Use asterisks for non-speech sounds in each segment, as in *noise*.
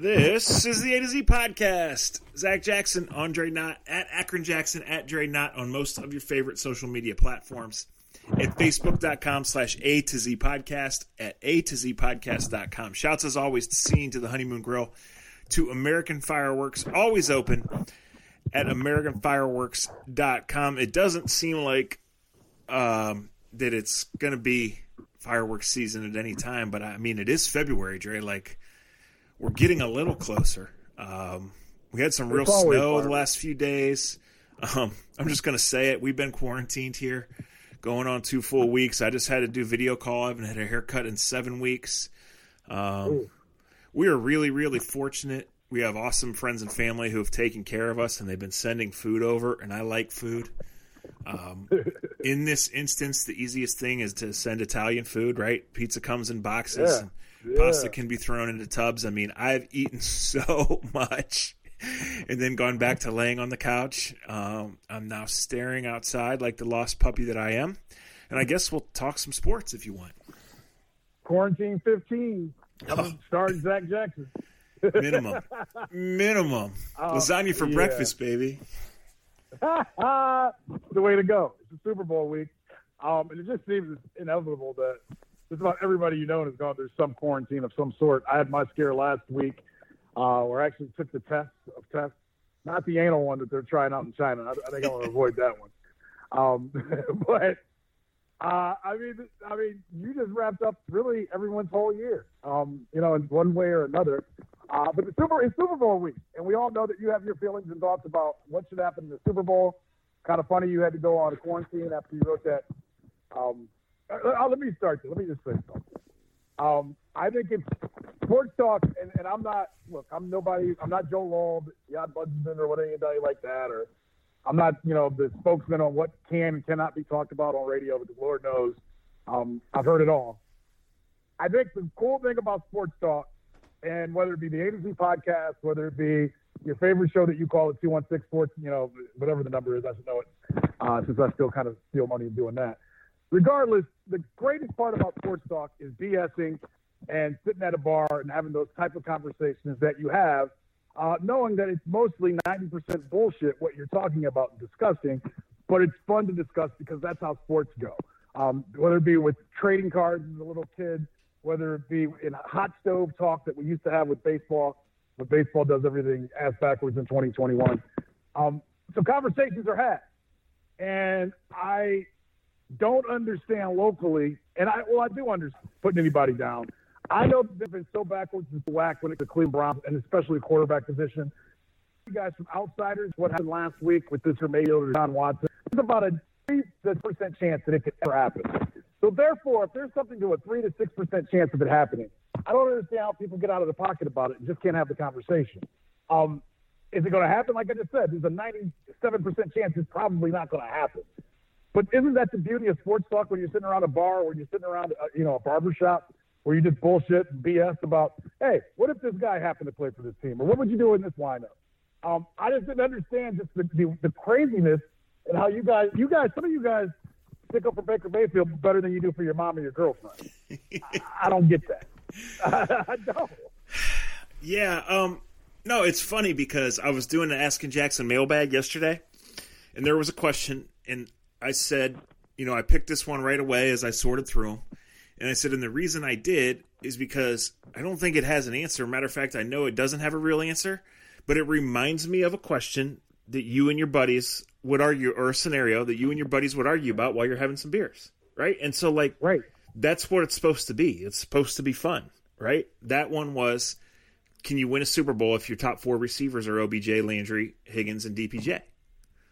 This is the A to Z podcast. Zach Jackson, Andre Knott, at Akron Jackson, at Dre Knott on most of your favorite social media platforms. At facebook.com slash A to Z podcast, at A to Z podcast.com. Shouts as always to Scene to the Honeymoon Grill, to American Fireworks, always open at AmericanFireworks.com. It doesn't seem like um, that it's going to be fireworks season at any time, but I mean, it is February, Dre. Like, we're getting a little closer. Um, we had some real snow the last few days. Um, I'm just going to say it. We've been quarantined here, going on two full weeks. I just had to do video call. I haven't had a haircut in seven weeks. Um, we are really, really fortunate. We have awesome friends and family who have taken care of us, and they've been sending food over. And I like food. Um, *laughs* in this instance, the easiest thing is to send Italian food. Right? Pizza comes in boxes. Yeah. Yeah. Pasta can be thrown into tubs. I mean, I've eaten *laughs* so much and then gone back to laying on the couch. Um, I'm now staring outside like the lost puppy that I am. And I guess we'll talk some sports if you want. Quarantine 15. Oh. Starting Zach Jackson. *laughs* Minimum. Minimum. *laughs* Lasagna for yeah. breakfast, baby. the way to go. It's the Super Bowl week. Um, and it just seems inevitable that just about everybody you know has gone through some quarantine of some sort. I had my scare last week uh, where I actually took the test of tests, not the anal one that they're trying out in China. I, I think I want to avoid that one. Um, *laughs* but uh, I mean, I mean, you just wrapped up really everyone's whole year, um, you know, in one way or another. Uh, but the Super it's Super Bowl week, and we all know that you have your feelings and thoughts about what should happen in the Super Bowl. Kind of funny you had to go on a quarantine after you wrote that. Um, uh, uh, let me start. This. Let me just say something. Um, I think it's sports talk, and, and I'm not. Look, I'm nobody. I'm not Joe Loeb, Yad Budson, or what anybody like that, or I'm not, you know, the spokesman on what can and cannot be talked about on radio, because Lord knows, um, I've heard it all. I think the cool thing about sports talk, and whether it be the A to Z podcast, whether it be your favorite show that you call it 216 Sports, you know, whatever the number is, I should know it, uh, since I still kind of steal money doing that. Regardless, the greatest part about sports talk is BSing and sitting at a bar and having those type of conversations that you have uh, knowing that it's mostly 90% bullshit what you're talking about and discussing, but it's fun to discuss because that's how sports go. Um, whether it be with trading cards as a little kid, whether it be in hot stove talk that we used to have with baseball, but baseball does everything ass backwards in 2021. Um, so conversations are had. And I don't understand locally, and I well, I do understand putting anybody down. I know they've been so backwards and whack when it comes to Cleveland Browns, and especially quarterback position. You guys from outsiders, what happened last week with this from Mayfield or Deshaun Watson? There's about a three percent chance that it could ever happen. So therefore, if there's something to a three to six percent chance of it happening, I don't understand how people get out of the pocket about it and just can't have the conversation. Um, is it going to happen? Like I just said, there's a 97% chance it's probably not going to happen. But isn't that the beauty of sports talk when you're sitting around a bar, when you're sitting around, uh, you know, a barber shop, where you just bullshit and BS about, hey, what if this guy happened to play for this team, or what would you do in this lineup? Um, I just didn't understand just the, the, the craziness and how you guys, you guys, some of you guys stick up for Baker Mayfield better than you do for your mom or your girlfriend. I, I don't get that. *laughs* I don't. Yeah, um, no, it's funny because I was doing an Asking Jackson mailbag yesterday, and there was a question, and I said, you know, I picked this one right away as I sorted through them. And I said, and the reason I did is because I don't think it has an answer. Matter of fact, I know it doesn't have a real answer, but it reminds me of a question that you and your buddies would argue, or a scenario that you and your buddies would argue about while you're having some beers, right? And so, like, Right. that's what it's supposed to be. It's supposed to be fun, right? That one was can you win a Super Bowl if your top four receivers are OBJ, Landry, Higgins, and DPJ?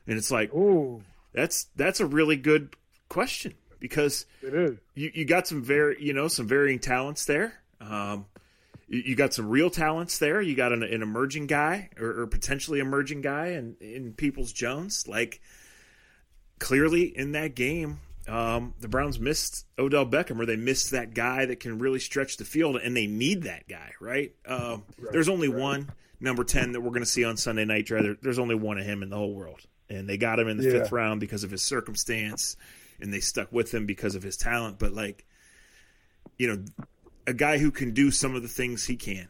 And it's like, Ooh, that's that's a really good question because it is. you, you got some very you know some varying talents there. Um, you, you got some real talents there. You got an, an emerging guy or, or potentially emerging guy in in Peoples Jones. Like clearly in that game, um, the Browns missed Odell Beckham, or they missed that guy that can really stretch the field, and they need that guy, right? Um, there's only one number ten that we're going to see on Sunday night. There, there's only one of him in the whole world, and they got him in the Yeah. fifth round because of his circumstance, and they stuck with him because of his talent. But like, you know, a guy who can do some of the things he can.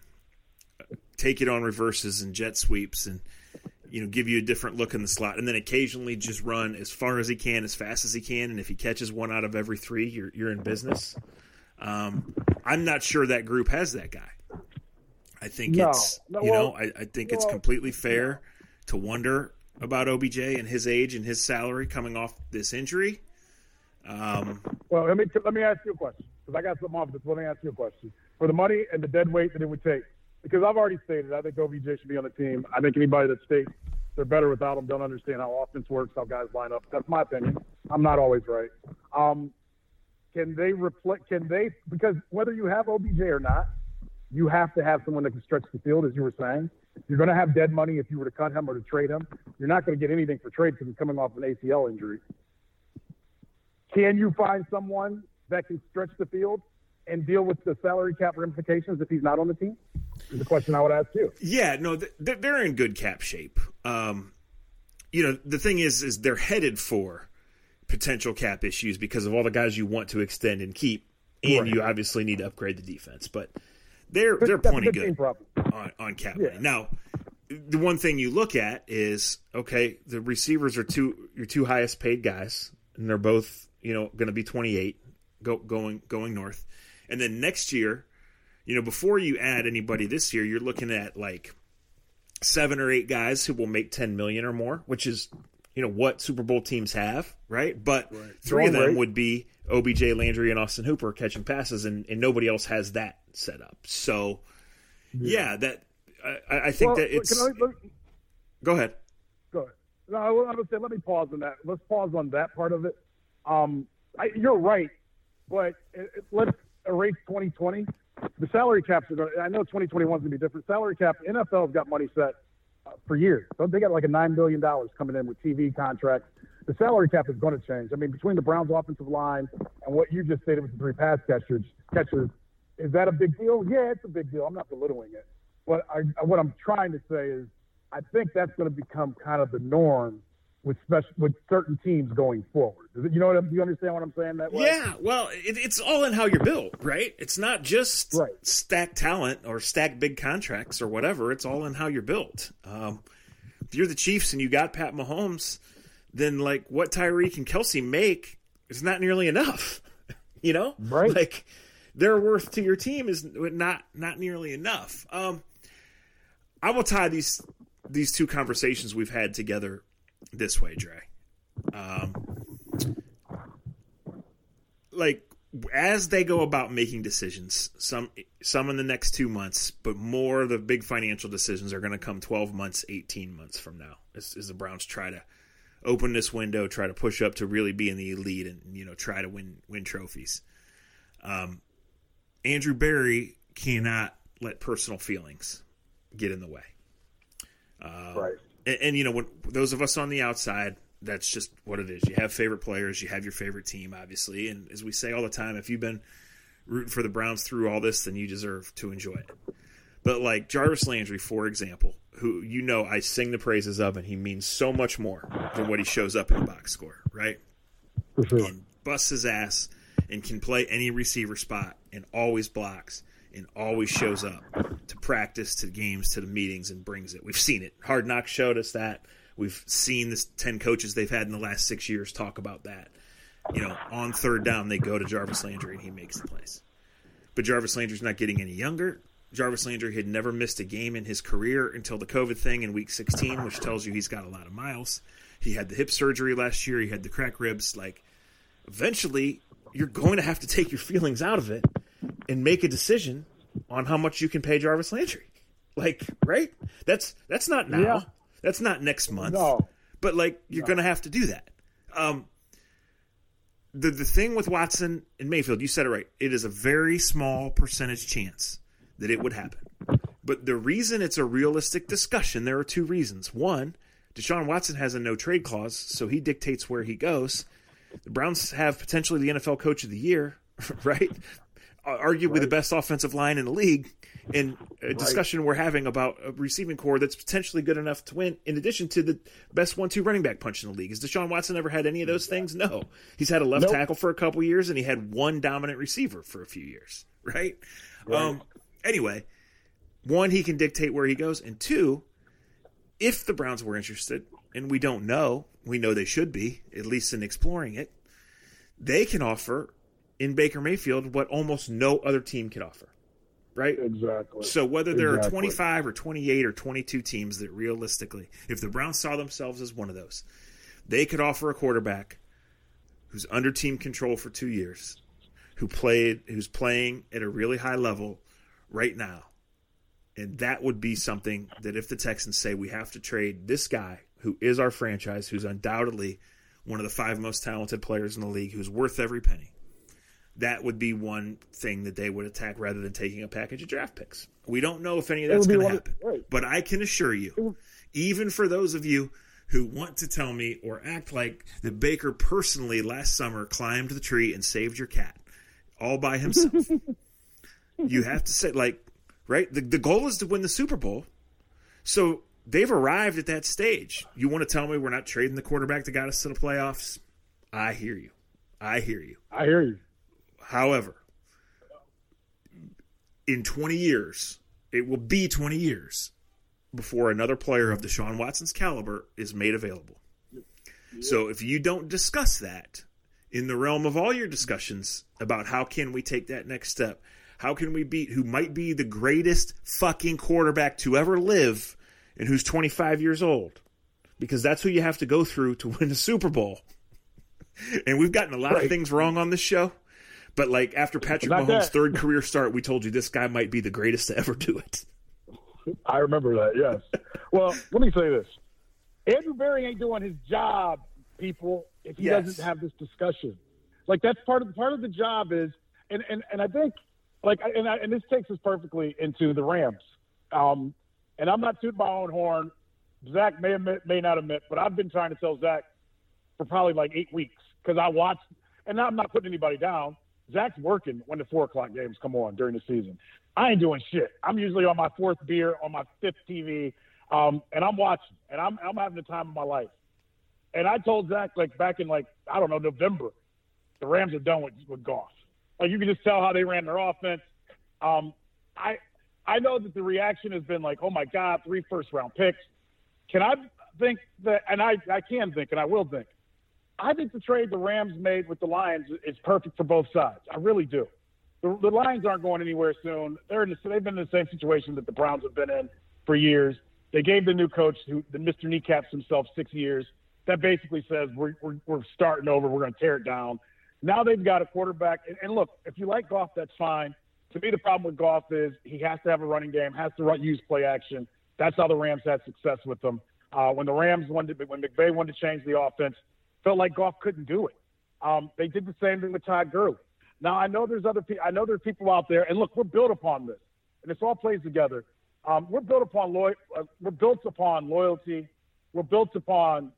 take it on reverses and jet sweeps and you know give you a different look in the slot and then occasionally just run as far as he can as fast as he can and if he catches one out of every three you're, you're in business um, i'm not sure that group has that guy i think no. it's no, you well, know i, I think well, it's completely fair yeah. to wonder about obj and his age and his salary coming off this injury um, well let me let me ask you a question because i got something off this let me ask you a question for the money and the dead weight that it would take because I've already stated I think OBJ should be on the team. I think anybody that states they're better without him don't understand how offense works, how guys line up. That's my opinion. I'm not always right. Um, can they reflect? Can they? Because whether you have OBJ or not, you have to have someone that can stretch the field, as you were saying. You're going to have dead money if you were to cut him or to trade him. You're not going to get anything for trade because he's coming off an ACL injury. Can you find someone that can stretch the field and deal with the salary cap ramifications if he's not on the team? Is the question I would ask you. Yeah, no, they're in good cap shape. Um, you know, the thing is, is they're headed for potential cap issues because of all the guys you want to extend and keep, and right. you obviously need to upgrade the defense. But they're they're plenty good on, on cap yeah. Now, the one thing you look at is okay, the receivers are two your two highest paid guys, and they're both you know going to be twenty eight go, going going north. And then next year, you know, before you add anybody this year, you're looking at like seven or eight guys who will make 10 million or more, which is, you know, what Super Bowl teams have, right? But right. three of them right. would be OBJ, Landry, and Austin Hooper catching passes, and, and nobody else has that set up. So, yeah, yeah that I, I think well, that it's. I, let, go ahead. Go ahead. No, I was say let me pause on that. Let's pause on that part of it. Um, I, you're right, but it, it, let's erase 2020. The salary caps are going. I know 2021 is going to be different. Salary cap. NFL's got money set for years. So they got like a nine billion dollars coming in with TV contracts. The salary cap is going to change. I mean, between the Browns' offensive line and what you just stated with the three pass catchers, catchers, is that a big deal? Yeah, it's a big deal. I'm not belittling it. But I, what I'm trying to say is, I think that's going to become kind of the norm with special with certain teams going forward. You know what? I'm, you understand what I'm saying? That way? Yeah. Well, it, it's all in how you're built, right? It's not just right. stack talent or stack big contracts or whatever. It's all in how you're built. Um, if you're the Chiefs and you got Pat Mahomes, then like what Tyreek and Kelce make is not nearly enough. *laughs* you know, right? Like their worth to your team is not not nearly enough. Um, I will tie these these two conversations we've had together this way, Dre. Um, like as they go about making decisions, some some in the next two months, but more of the big financial decisions are going to come twelve months, eighteen months from now, as, as, the Browns try to open this window, try to push up to really be in the elite, and you know try to win win trophies. Um, Andrew Berry cannot let personal feelings get in the way. Uh, right and, and you know, when those of us on the outside, that's just what it is. You have favorite players, you have your favorite team, obviously, and as we say all the time, if you've been rooting for the Browns through all this, then you deserve to enjoy it. But like Jarvis Landry, for example, who you know I sing the praises of, and he means so much more than what he shows up in the box score, right? For sure. And busts his ass and can play any receiver spot and always blocks and always shows up to practice, to games, to the meetings, and brings it. We've seen it. Hard Knocks showed us that. We've seen this ten coaches they've had in the last six years talk about that. You know, on third down they go to Jarvis Landry and he makes the plays. But Jarvis Landry's not getting any younger. Jarvis Landry had never missed a game in his career until the COVID thing in week 16, which tells you he's got a lot of miles. He had the hip surgery last year. He had the crack ribs. Like, eventually, you're going to have to take your feelings out of it and make a decision on how much you can pay Jarvis Landry. Like, right? That's that's not now. Yeah. That's not next month. No. But like you're no. going to have to do that. Um the the thing with Watson and Mayfield, you said it right. It is a very small percentage chance that it would happen. But the reason it's a realistic discussion, there are two reasons. One, Deshaun Watson has a no trade clause, so he dictates where he goes. The Browns have potentially the NFL coach of the year, *laughs* right? Arguably right. the best offensive line in the league, in a discussion right. we're having about a receiving core that's potentially good enough to win, in addition to the best one-two running back punch in the league. Has Deshaun Watson ever had any of those things? No. He's had a left nope. tackle for a couple years, and he had one dominant receiver for a few years, *laughs* right? right. Um, anyway, one, he can dictate where he goes, and two, if the Browns were interested, and we don't know, we know they should be, at least in exploring it, they can offer in Baker Mayfield what almost no other team can offer. Right? Exactly. So whether there exactly. are 25 or 28 or 22 teams that realistically, if the Browns saw themselves as one of those, they could offer a quarterback who's under team control for 2 years, who played who's playing at a really high level right now. And that would be something that if the Texans say we have to trade this guy who is our franchise, who's undoubtedly one of the five most talented players in the league, who's worth every penny, that would be one thing that they would attack rather than taking a package of draft picks. We don't know if any of that's going to happen. Right. But I can assure you, even for those of you who want to tell me or act like that Baker personally last summer climbed the tree and saved your cat all by himself, *laughs* you have to say, like, right? The, the goal is to win the Super Bowl. So they've arrived at that stage. You want to tell me we're not trading the quarterback that got us to the playoffs? I hear you. I hear you. I hear you. However, in 20 years, it will be 20 years before another player of Deshaun Watson's caliber is made available. So if you don't discuss that in the realm of all your discussions about how can we take that next step, how can we beat who might be the greatest fucking quarterback to ever live and who's 25 years old? Because that's who you have to go through to win the Super Bowl. And we've gotten a lot Right. of things wrong on this show. But like after Patrick Mahomes' that. third *laughs* career start, we told you this guy might be the greatest to ever do it. I remember that. Yes. well, let me say this: Andrew Berry ain't doing his job, people. If he Yes. doesn't have this discussion, like that's part of part of the job is, and and and I think, like, and I, and this takes us perfectly into the Rams. Um, and I'm not tooting my own horn. Zach may admit, may not admit, but I've been trying to tell Zach for probably like eight weeks because I watched, and I'm not putting anybody down. Zach's working when the four o'clock games come on during the season. I ain't doing shit. I'm usually on my fourth beer, on my fifth TV, um, and I'm watching, and I'm I'm having the time of my life. And I told Zach like back in like I don't know November, the Rams are done with with Goff. Like you can just tell how they ran their offense. Um, I I know that the reaction has been like, oh my god, three first round picks. Can I think that? And I I can think, and I will think. I think the trade the Rams made with the Lions is perfect for both sides. I really do. The, the Lions aren't going anywhere soon. They're in the, they've been in the same situation that the Browns have been in for years. They gave the new coach, who the Mr. Kneecaps himself, six years. That basically says we're, we're, we're starting over. We're going to tear it down. Now they've got a quarterback. And, and look, if you like Goff, that's fine. To me, the problem with Goff is he has to have a running game, has to run, use play action. That's how the Rams had success with them. Uh, when the Rams wanted, when McVay wanted to change the offense, felt like Goff couldn't do it. Um, they did the same thing with Todd Gurley. Now I know there's other people. I know there's people out there, and look, we're built upon this, and this all plays together. Um, we're built upon loy- uh, We're built upon loyalty. We're built upon,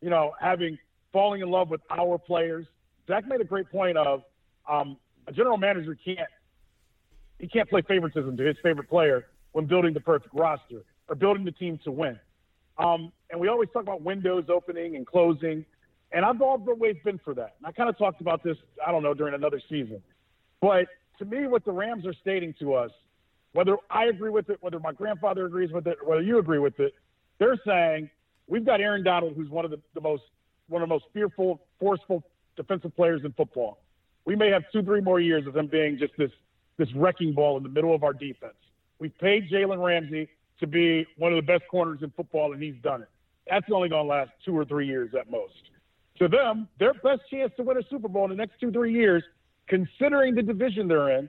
you know, having falling in love with our players. Zach made a great point of um, a general manager can't he can't play favoritism to his favorite player when building the perfect roster or building the team to win. Um, and we always talk about windows opening and closing, and I've always been for that. And I kind of talked about this, I don't know, during another season. But to me, what the Rams are stating to us, whether I agree with it, whether my grandfather agrees with it, whether you agree with it, they're saying we've got Aaron Donald, who's one of the, the most one of the most fearful, forceful defensive players in football. We may have two, three more years of him being just this this wrecking ball in the middle of our defense. We've paid Jalen Ramsey to be one of the best corners in football, and he's done it. That's only going to last two or three years at most. To them, their best chance to win a Super Bowl in the next two, three years, considering the division they're in,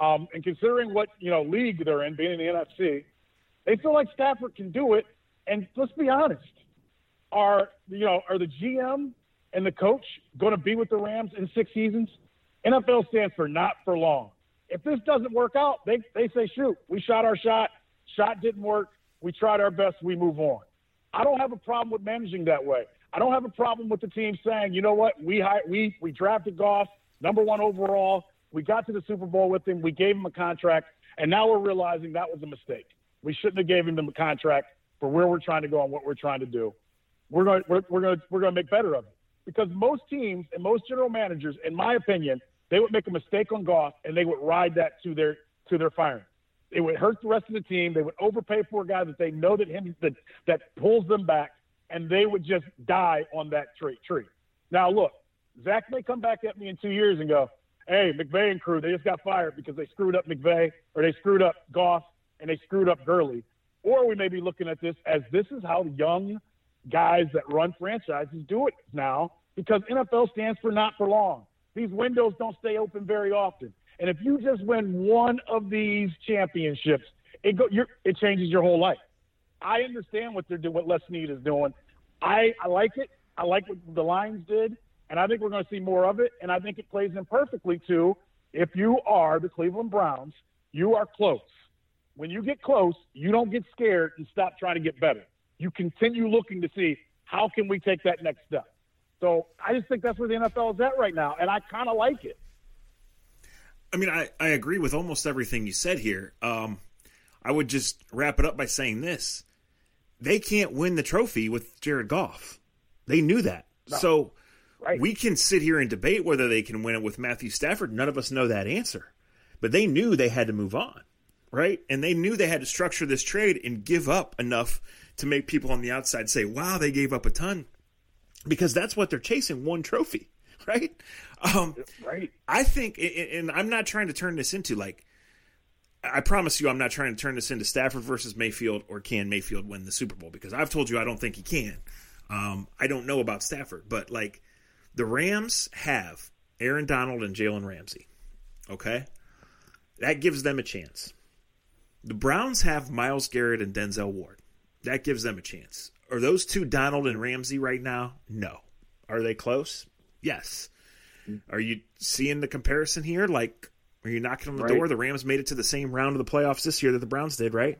um, and considering what you know league they're in, being in the NFC, they feel like Stafford can do it. And let's be honest, are you know are the GM and the coach going to be with the Rams in six seasons? NFL stands for not for long. If this doesn't work out, they they say shoot, we shot our shot, shot didn't work, we tried our best, we move on. I don't have a problem with managing that way. I don't have a problem with the team saying, you know what, we we we drafted Goff, number one overall. We got to the Super Bowl with him. We gave him a contract, and now we're realizing that was a mistake. We shouldn't have gave him the contract for where we're trying to go and what we're trying to do. We're going we're, we're going we're going to make better of it because most teams and most general managers, in my opinion, they would make a mistake on Goff and they would ride that to their to their firing. It would hurt the rest of the team. They would overpay for a guy that they know that him that that pulls them back, and they would just die on that tree. Tree. Now look, Zach may come back at me in two years and go, "Hey, McVay and crew, they just got fired because they screwed up McVay or they screwed up Goff and they screwed up Gurley." Or we may be looking at this as this is how young guys that run franchises do it now because NFL stands for not for long. These windows don't stay open very often. And if you just win one of these championships, it go, it changes your whole life. I understand what they're doing, what Les Snead is doing. I, I like it. I like what the Lions did, and I think we're going to see more of it. And I think it plays in perfectly to if you are the Cleveland Browns, you are close. When you get close, you don't get scared and stop trying to get better. You continue looking to see how can we take that next step. So I just think that's where the NFL is at right now, and I kind of like it. I mean, I, I agree with almost everything you said here. Um, I would just wrap it up by saying this: they can't win the trophy with Jared Goff. They knew that. No. So right. we can sit here and debate whether they can win it with Matthew Stafford. None of us know that answer, but they knew they had to move on, right? And they knew they had to structure this trade and give up enough to make people on the outside say, "Wow, they gave up a ton," because that's what they're chasing—one trophy. *laughs* right? Um, right. I think, and I'm not trying to turn this into like, I promise you, I'm not trying to turn this into Stafford versus Mayfield or can Mayfield win the Super Bowl because I've told you I don't think he can. Um, I don't know about Stafford, but like the Rams have Aaron Donald and Jalen Ramsey. Okay, that gives them a chance. The Browns have Myles Garrett and Denzel Ward. That gives them a chance. Are those two Donald and Ramsey right now? No. Are they close? Yes. Are you seeing the comparison here? Like, are you knocking on the right. door? The Rams made it to the same round of the playoffs this year that the Browns did, right?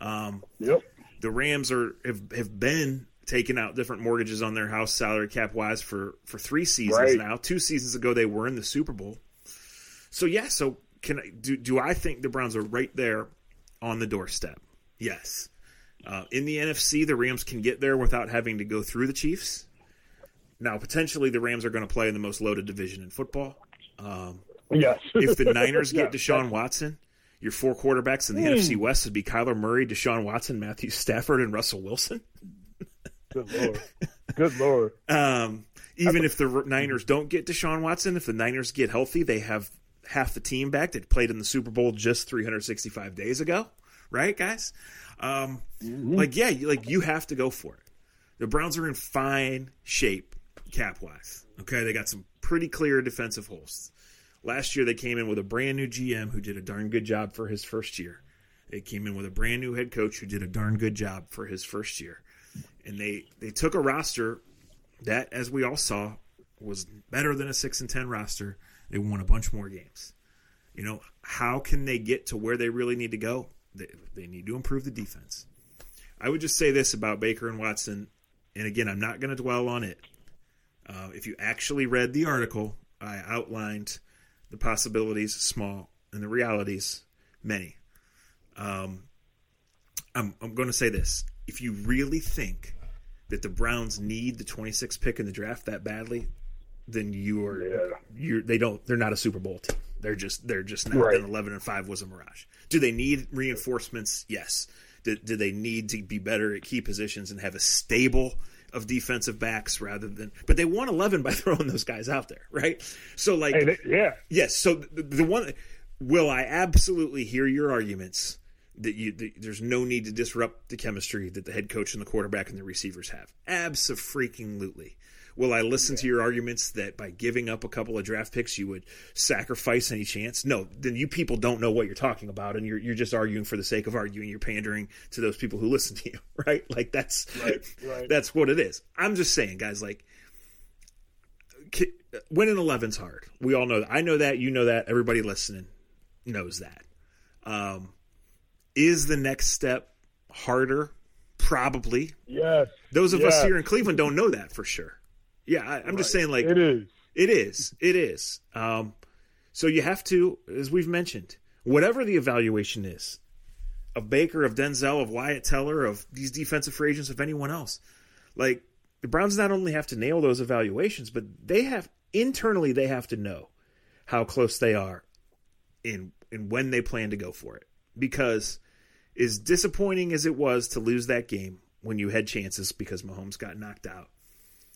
Um, yep. The Rams are have, have been taking out different mortgages on their house, salary cap wise, for for three seasons right. now. Two seasons ago, they were in the Super Bowl. So yeah, so can I do? Do I think the Browns are right there on the doorstep? Yes. Uh, in the NFC, the Rams can get there without having to go through the Chiefs. Now, potentially, the Rams are going to play in the most loaded division in football. Um, yes. if the Niners *laughs* get Deshaun Watson, your four quarterbacks in the mm. NFC West would be Kyler Murray, Deshaun Watson, Matthew Stafford, and Russell Wilson. Good lord. Good lord. *laughs* Um, even if the Niners don't get Deshaun Watson, if the Niners get healthy, they have half the team back that played in the Super Bowl just 365 days ago, right, guys? Um, mm-hmm. Like, yeah, like you have to go for it. The Browns are in fine shape cap wise. Okay, they got some pretty clear defensive holes. Last year they came in with a brand new GM who did a darn good job for his first year. They came in with a brand new head coach who did a darn good job for his first year. And they they took a roster that as we all saw was better than a 6 and 10 roster. They won a bunch more games. You know, how can they get to where they really need to go? They, they need to improve the defense. I would just say this about Baker and Watson, and again, I'm not going to dwell on it. Uh, if you actually read the article, I outlined the possibilities small and the realities many. Um, I'm, I'm going to say this: if you really think that the Browns need the 26th pick in the draft that badly, then you are yeah. you they don't they're not a Super Bowl team. They're just they're just not. Right. 11 and five was a mirage. Do they need reinforcements? Yes. Do, do they need to be better at key positions and have a stable of defensive backs rather than but they won 11 by *laughs* throwing those guys out there right? So like hey, they, yeah. Yes so the, the, one will i absolutely hear your arguments that you that there's no need to disrupt the chemistry that the head coach and the quarterback and the receivers have. Absolutely Will I listen to your arguments that by giving up a couple of draft picks you would sacrifice any chance? No, then you people don't know what you're talking about, and you're you're just arguing for the sake of arguing. You're pandering to those people who listen to you, *laughs* right? Like that's right, right. that's what it is. I'm just saying, guys. Like winning 11's hard. We all know that. I know that. You know that. Everybody listening knows that. Um, is the next step harder? Probably. Yes. Those of yes. us here in Cleveland don't know that for sure. Yeah, I, am right. just saying, like it is. It is. It is. Um, so you have to, as we've mentioned, whatever the evaluation is of Baker, of Denzel, of Wyatt Teller, of these defensive free agents, of anyone else, like the Browns not only have to nail those evaluations, but they have internally they have to know how close they are in in when they plan to go for it. because as disappointing as it was to lose that game when you had chances because Mahomes got knocked out,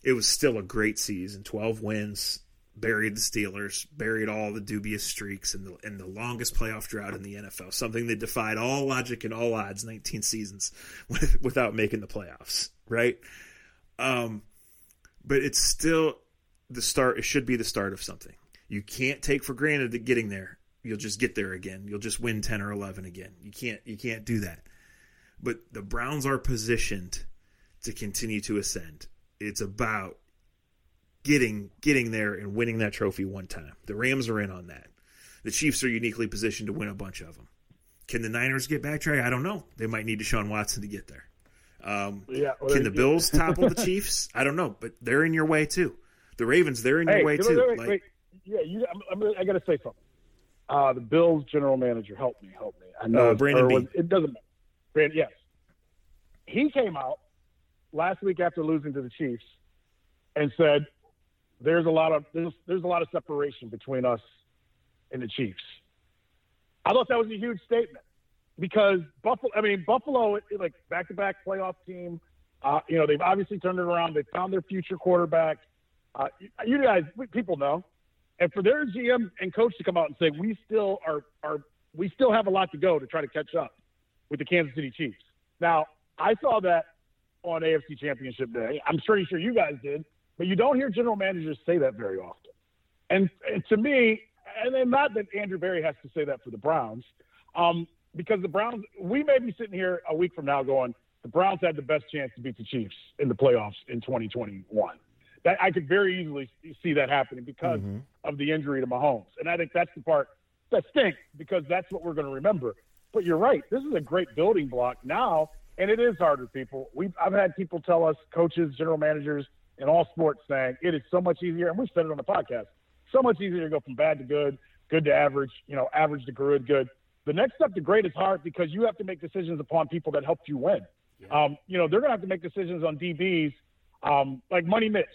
it was still a great season. 12 wins, buried the Steelers, buried all the dubious streaks and the, and the longest playoff drought in the NFL, something that defied all logic and all odds 19 seasons *laughs* without making the playoffs, right? Um, but it's still the start. It should be the start of something. You can't take for granted that getting there. You'll just get there again. You'll just win 10 or 11 again. You can't you can't do that. But the Browns are positioned to continue to ascend. It's about getting getting there and winning that trophy one time. The Rams are in on that. The Chiefs are uniquely positioned to win a bunch of them. Can the Niners get back, Trey? I don't know. They might need Deshaun Watson to get there. Um, yeah, well, can the Bills *laughs* topple the Chiefs? I don't know, but they're in your way too. The Ravens, they're in hey, your way wait, too. Wait, like, wait. Yeah, you, I'm, I'm, i got to say something. Uh, the Bills general manager, help me, help me. I know uh, Brandon was, it doesn't matter. Brandon, yes, he came out last week after losing to the Chiefs and said there's a lot of there's, there's a lot of separation between us and the Chiefs. I thought that was a huge statement because Buffalo. I mean, Buffalo, like back-to-back playoff team. Uh, you know, they've obviously turned it around. They found their future quarterback. Uh, you guys, people know, and for their GM and coach to come out and say we still are are we still have a lot to go to try to catch up with the Kansas City Chiefs. Now, I saw that on AFC Championship Day. I'm pretty sure you guys did. But you don't hear general managers say that very often. And, and to me, and then not that Andrew Berry has to say that for the Browns, um, because the Browns, we may be sitting here a week from now going, the Browns had the best chance to beat the Chiefs in the playoffs in 2021. That I could very easily see that happening because mm-hmm. of the injury to Mahomes, and I think that's the part that stinks because that's what we're going to remember. But you're right; this is a great building block now, and it is harder. People, we I've had people tell us, coaches, general managers, in all sports saying it is so much easier, and we've said it on the podcast, so much easier to go from bad to good, good to average, you know, average to good, good. The next step to great is hard because you have to make decisions upon people that helped you win. Yeah. Um, you know, they're going to have to make decisions on DBs, um, like Money Mitch.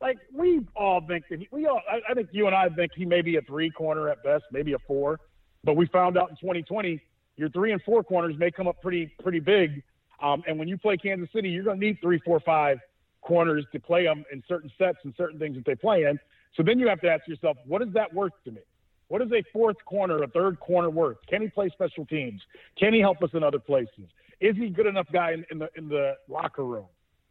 Like we all think that he, we all, I, I think you and I think he may be a three corner at best, maybe a four. But we found out in 2020, your three and four corners may come up pretty, pretty big. Um, and when you play Kansas City, you're going to need three, four, five corners to play them in certain sets and certain things that they play in. So then you have to ask yourself, what is that worth to me? What is a fourth corner, a third corner worth? Can he play special teams? Can he help us in other places? Is he good enough guy in, in the in the locker room?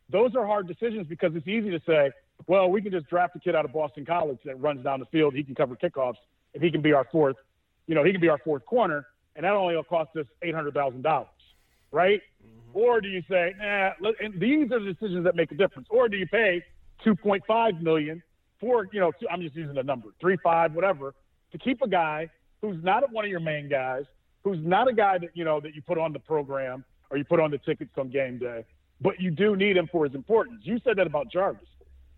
Those are hard decisions because it's easy to say, well, we can just draft a kid out of Boston College that runs down the field. He can cover kickoffs. If he can be our fourth, you know, he can be our fourth corner, and that only will cost us eight hundred thousand dollars, right? Mm-hmm. Or do you say, nah, and these are the decisions that make a difference? Or do you pay 2.5 million for, you know, I'm just using a number, three, five, whatever, to keep a guy who's not one of your main guys, who's not a guy that, you know, that you put on the program or you put on the tickets on game day, but you do need him for his importance. You said that about Jarvis.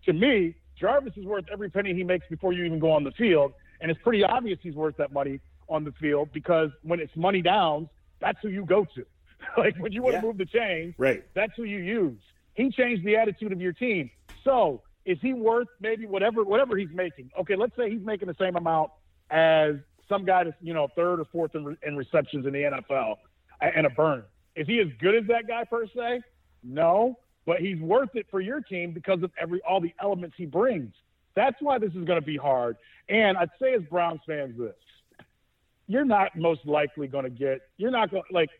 To me, Jarvis is worth every penny he makes before you even go on the field. And it's pretty obvious he's worth that money on the field because when it's money downs, that's who you go to. *laughs* like when you want yeah. to move the chains, right? That's who you use. He changed the attitude of your team. So is he worth maybe whatever whatever he's making? Okay, let's say he's making the same amount as some guy that's you know third or fourth in, in receptions in the NFL and a burn. Is he as good as that guy per se? No, but he's worth it for your team because of every all the elements he brings. That's why this is going to be hard. And I'd say as Browns fans, this you're not most likely going to get. You're not going like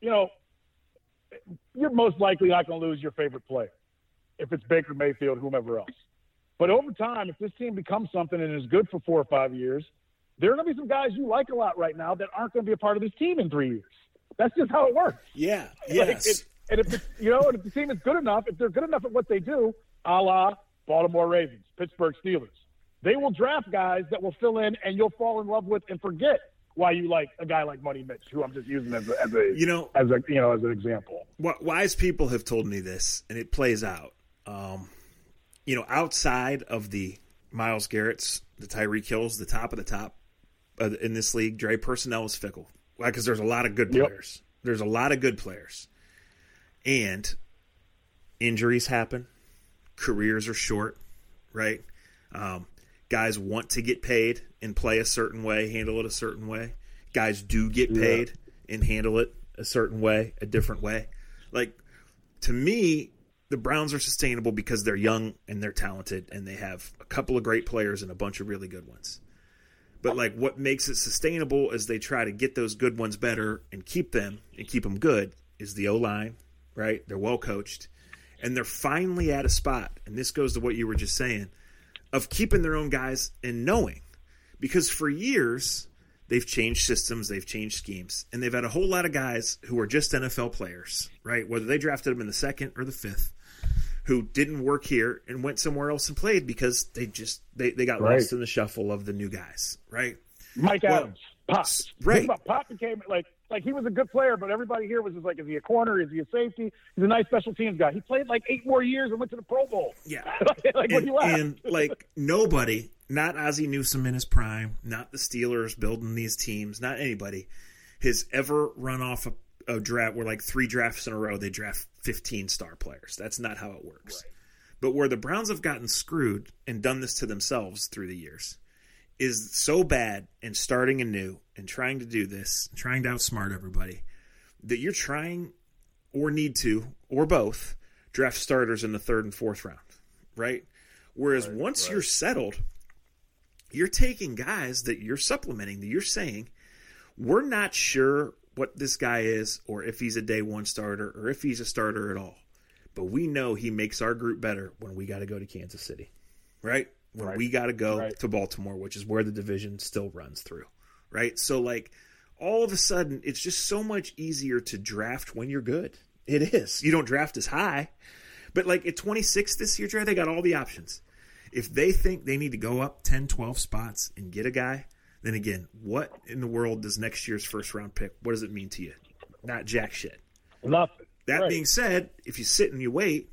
you know, you're most likely not going to lose your favorite player if it's Baker Mayfield, whomever else. But over time, if this team becomes something and is good for four or five years, there are going to be some guys you like a lot right now that aren't going to be a part of this team in three years. That's just how it works. Yeah. Yes. it, and if it's, you know, and if the team is good enough, if they're good enough at what they do, a la Baltimore Ravens, Pittsburgh Steelers, they will draft guys that will fill in and you'll fall in love with and forget why you like a guy like Money Mitch, who I'm just using as a, as a you know as a you know as an example. Wise people have told me this, and it plays out. Um, you know, outside of the Myles Garrett's, the Tyreek Hills, the top of the top uh, in this league, Dre personnel is fickle. Why? Because there's a lot of good players. Yep. There's a lot of good players, and injuries happen. Careers are short, right? Um, guys want to get paid and play a certain way, handle it a certain way. Guys do get paid. Yeah. and handle it a certain way, a different way. Like to me, the Browns are sustainable because they're young and they're talented and they have a couple of great players and a bunch of really good ones. But like what makes it sustainable as they try to get those good ones better and keep them and keep them good is the O line, right? They're well coached and they're finally at a spot. And this goes to what you were just saying of keeping their own guys and knowing because for years they've changed systems, they've changed schemes, and they've had a whole lot of guys who are just NFL players, right? Whether they drafted them in the second or the fifth, who didn't work here and went somewhere else and played because they just they, they got Right. lost in the shuffle of the new guys, right? Mike Well, Adams, Pop. right. Pop became like like he was a good player, but everybody here was just like, is he a corner? Is he a safety? He's a nice special teams guy. He played like eight more years and went to the Pro Bowl. Yeah. *laughs* like and, you and like nobody, not Ozzie Newsome in his prime, not the Steelers building these teams, not anybody, has ever run off a, a draft where like three drafts in a row they draft fifteen star players. That's not how it works. But where the Browns have gotten screwed and done this to themselves through the years is so bad and starting anew and trying to do this, trying to outsmart everybody, that you're trying or need to, or both, draft starters in the third and fourth round, right? Whereas once you're settled, you're taking guys that you're supplementing, that you're saying, we're not sure what this guy is, or if he's a day one starter, or if he's a starter at all. But we know he makes our group better when we got to go to Kansas City, right? When Right. we got to go Right. to Baltimore, which is where the division still runs through, right? So, like, all of a sudden, it's just so much easier to draft when you're good. It is. You don't draft as high. But, like, at 26 this year, Dre, they got all the options. If they think they need to go up 10, 12 spots and get a guy, then again, what in the world does next year's first round pick, what does it mean to you? Not jack shit. Nothing. That Right. being said, if you sit and you wait,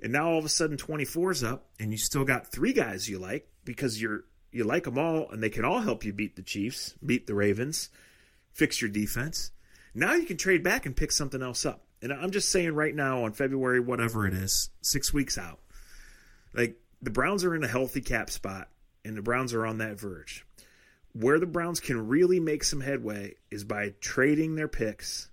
and now all of a sudden 24's up, and you still got three guys you like because you're you like them all, and they can all help you beat the Chiefs, beat the Ravens, fix your defense. Now you can trade back and pick something else up. And I'm just saying right now on February, whatever it is, six weeks out, like the Browns are in a healthy cap spot, and the Browns are on that verge. Where the Browns can really make some headway is by trading their picks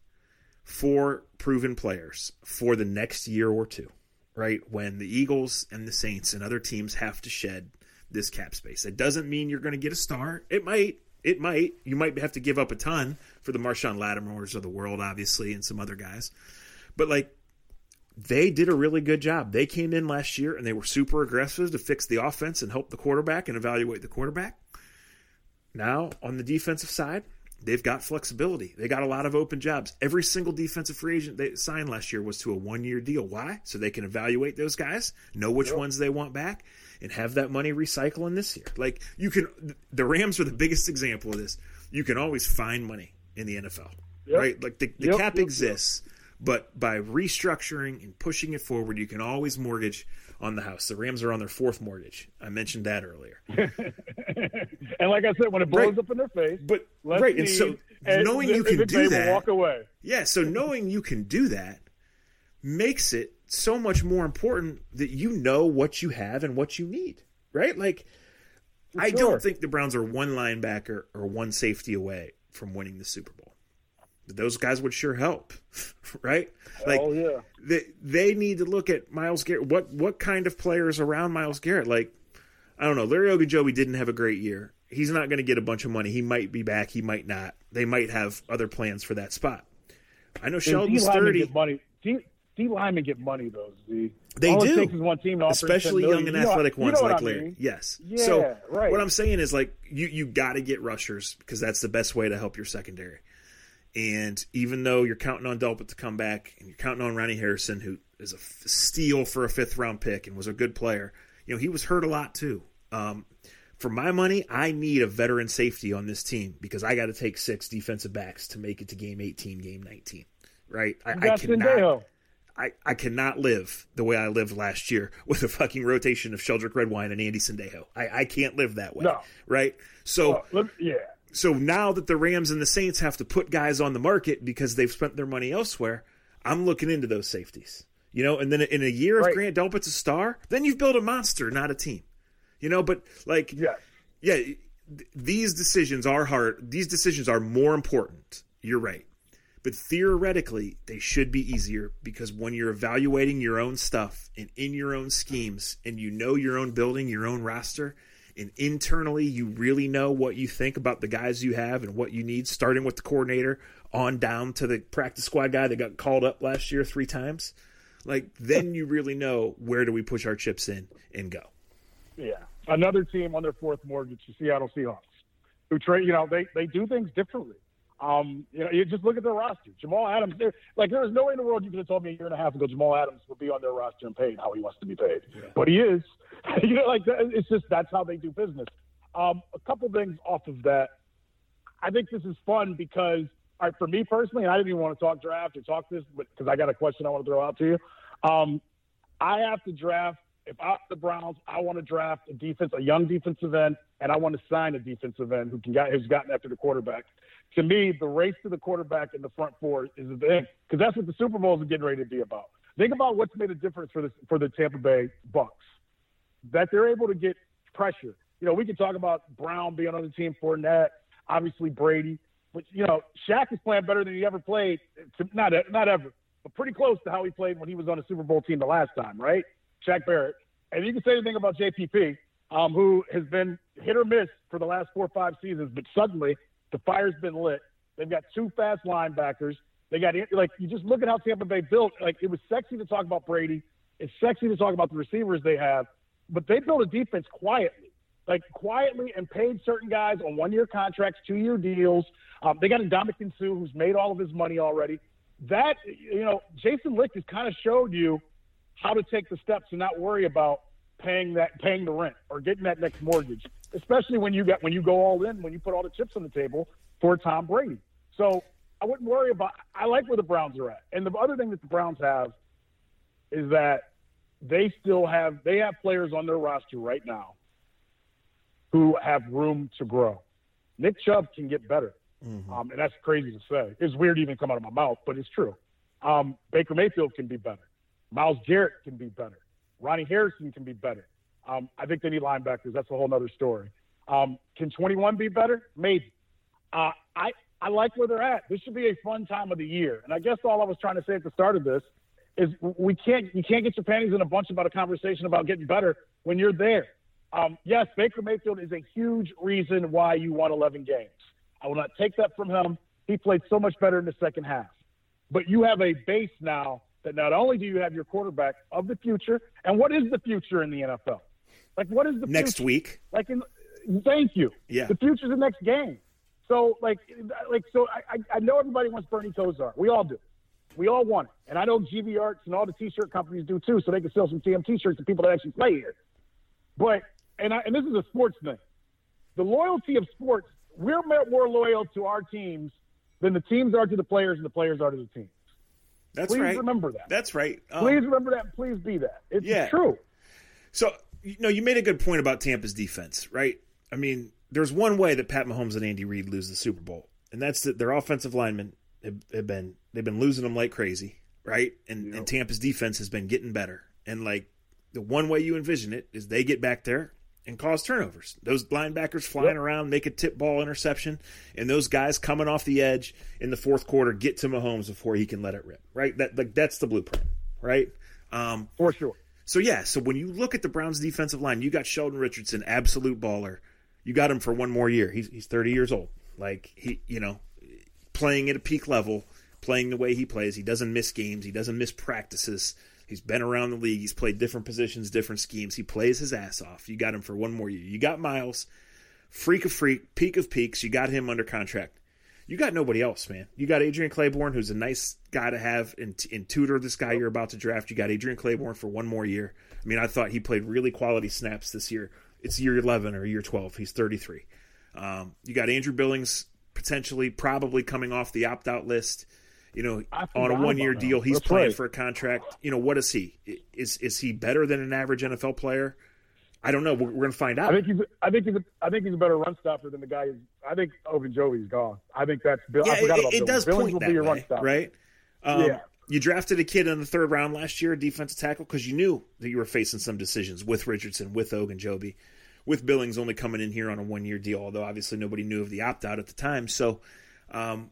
for proven players for the next year or two, right? When the Eagles and the Saints and other teams have to shed this cap space. It doesn't mean you're going to get a star. It might. It might. You might have to give up a ton for the Marshon Lattimores of the world, obviously, and some other guys. But like, they did a really good job. They came in last year and they were super aggressive to fix the offense and help the quarterback and evaluate the quarterback. Now, on the defensive side, they've got flexibility. They got a lot of open jobs. Every single defensive free agent they signed last year was to a one year deal. Why? So they can evaluate those guys, know which ones they want back, and have that money recycle in this year. Like you can, the Rams are the biggest example of this. You can always find money in the NFL, Yep. right? Like the, the Yep, cap yep, exists, but by restructuring and pushing it forward, you can always mortgage on the house. The Rams are on their fourth mortgage. I mentioned that earlier. *laughs* and like I said, when it blows Right. up in their face, But right, and so and knowing you can do that, walk away. yeah. So knowing you can do that makes it so much more important that you know what you have and what you need, right? Like, I sure. don't think the Browns are one linebacker or one safety away from winning the Super Bowl. Those guys would sure help, *laughs* right? Like, oh yeah, they they need to look at Myles Garrett. What what kind of players around Myles Garrett? Like, I don't know. Larry Ogunjobi didn't have a great year. He's not going to get a bunch of money. He might be back. He might not. They might have other plans for that spot. I know And Sheldon D linemen Sturdy, get money. D, D linemen get money though. Z. They All do. it takes is one team to offer especially young and You know- athletic you ones know like I Larry. mean. Yes. Yeah, so right. what I'm saying is like you you got to get rushers because that's the best way to help your secondary. And even though you're counting on Delpit to come back and you're counting on Ronnie Harrison, who is a f- steal for a fifth round pick and was a good player, you know he was hurt a lot too. Um, for my money, I need a veteran safety on this team because I got to take six defensive backs to make it to game 18, game 19. Right? I, I cannot. Sendejo. I, I cannot live the way I lived last year *laughs* with a fucking rotation of Sheldrick Redwine and Andy Sendejo. I, I can't live that way. No. Right? So look, yeah. So now that the Rams and the Saints have to put guys on the market because they've spent their money elsewhere, I'm looking into those safeties. You know, and then in a year if Grant Delpit's a star, then you've built a monster, not a team. You know, but like yeah, th- these decisions are hard. These decisions are more important. You're right. But theoretically, they should be easier because when you're evaluating your own stuff and in your own schemes and you know your own building, your own roster, and internally you really know what you think about the guys you have and what you need, starting with the coordinator on down to the practice squad guy that got called up last year three times. Like then you really know where do we push our chips in and go. Yeah. Another team on their fourth mortgage, the Seattle Seahawks, who trade, you know, they, they do things differently. Um, you know, you just look at their roster. Jamal Adams, there, like there was no way in the world you could have told me a year and a half ago Jamal Adams would be on their roster and paid how he wants to be paid, yeah. but he is. *laughs* you know, like it's just that's how they do business. Um, a couple things off of that. I think this is fun because, all right, for me personally, and I didn't even want to talk draft or talk this, but because I got a question I want to throw out to you. Um, I have to draft. If I'm the Browns, I want to draft a defense, a young defensive end, and I want to sign a defensive end who can get, who's gotten after the quarterback to me, the race to the quarterback in the front four is the thing because that's what the Super Bowls are getting ready to be about. Think about what's made a difference for the for the Tampa Bay Bucks that they're able to get pressure. You know, we can talk about Brown being on the team, for that. obviously Brady, but you know, Shaq is playing better than he ever played. Not not ever, but pretty close to how he played when he was on a Super Bowl team the last time, right? Shaq Barrett. And you can say anything about JPP, um, who has been hit or miss for the last four or five seasons, but suddenly the fire's been lit. They've got two fast linebackers. They got like you just look at how Tampa Bay built. Like it was sexy to talk about Brady. It's sexy to talk about the receivers they have, but they built a defense quietly, like quietly, and paid certain guys on one-year contracts, two-year deals. Um, they got Ndamukong Suh, who's made all of his money already. That you know, Jason Licht has kind of showed you how to take the steps and not worry about paying that paying the rent or getting that next mortgage especially when you get when you go all in, when you put all the chips on the table for Tom Brady. So I wouldn't worry about. I like where the Browns are at, and the other thing that the Browns have is that they still have they have players on their roster right now who have room to grow. Nick Chubb can get better, mm-hmm. um, and that's crazy to say. It's weird to even come out of my mouth, but it's true. Um, Baker Mayfield can be better. Myles Garrett can be better. Ronnie Harrison can be better. Um, I think they need linebackers. That's a whole other story. Um, can 21 be better? Maybe. Uh, I I like where they're at. This should be a fun time of the year. And I guess all I was trying to say at the start of this is we can't you can't get your panties in a bunch about a conversation about getting better when you're there. Um, yes, Baker Mayfield is a huge reason why you won 11 games. I will not take that from him. He played so much better in the second half. But you have a base now that not only do you have your quarterback of the future, and what is the future in the NFL? Like, what is the next future? week? Like, in, thank you. Yeah, the future's the next game. So, like, like, so I, I know everybody wants Bernie Kosar. We all do. We all want it, and I know GV Arts and all the T-shirt companies do too, so they can sell some TM T-shirts to people that actually play here. But and I, and this is a sports thing. The loyalty of sports, we're more loyal to our teams than the teams are to the players, and the players are to the teams. That's please right. remember that. That's right. Um, please remember that. Please be that. It's yeah. true. So you know, you made a good point about Tampa's defense, right? I mean, there's one way that Pat Mahomes and Andy Reid lose the Super Bowl, and that's that their offensive linemen have, have been they've been losing them like crazy, right? And yep. and Tampa's defense has been getting better, and like the one way you envision it is they get back there and cause turnovers. Those linebackers flying yep. around, make a tip ball interception, and those guys coming off the edge in the fourth quarter get to Mahomes before he can let it rip. Right? That like that's the blueprint, right? Um, For sure. So yeah, so when you look at the Browns defensive line, you got Sheldon Richardson, absolute baller. You got him for one more year. He's he's 30 years old. Like he, you know, playing at a peak level, playing the way he plays. He doesn't miss games. He doesn't miss practices. He's been around the league. He's played different positions, different schemes. He plays his ass off. You got him for one more year. You got Myles, freak of freak, peak of peaks. You got him under contract you got nobody else, man. You got Adrian Clayborn, who's a nice guy to have and, and tutor this guy you're about to draft. You got Adrian Clayborn for one more year. I mean, I thought he played really quality snaps this year. It's year 11 or year 12. He's 33. Um, you got Andrew Billings potentially, probably coming off the opt out list. You know, on a one year deal, he's playing for a contract. You know, what is he? Is is he better than an average NFL player? I don't know. We're, we're going to find out. I think he's. I think he's. A, I think he's a better run stopper than the guy. I think Ogunjobi's gone. I think that's. Bill, yeah, I forgot it, about it does Billings point will that be your way, run stopper. right? Um, yeah. You drafted a kid in the third round last year, a defensive tackle, because you knew that you were facing some decisions with Richardson, with Ogunjobi, with Billings only coming in here on a one year deal. Although obviously nobody knew of the opt out at the time. So, um,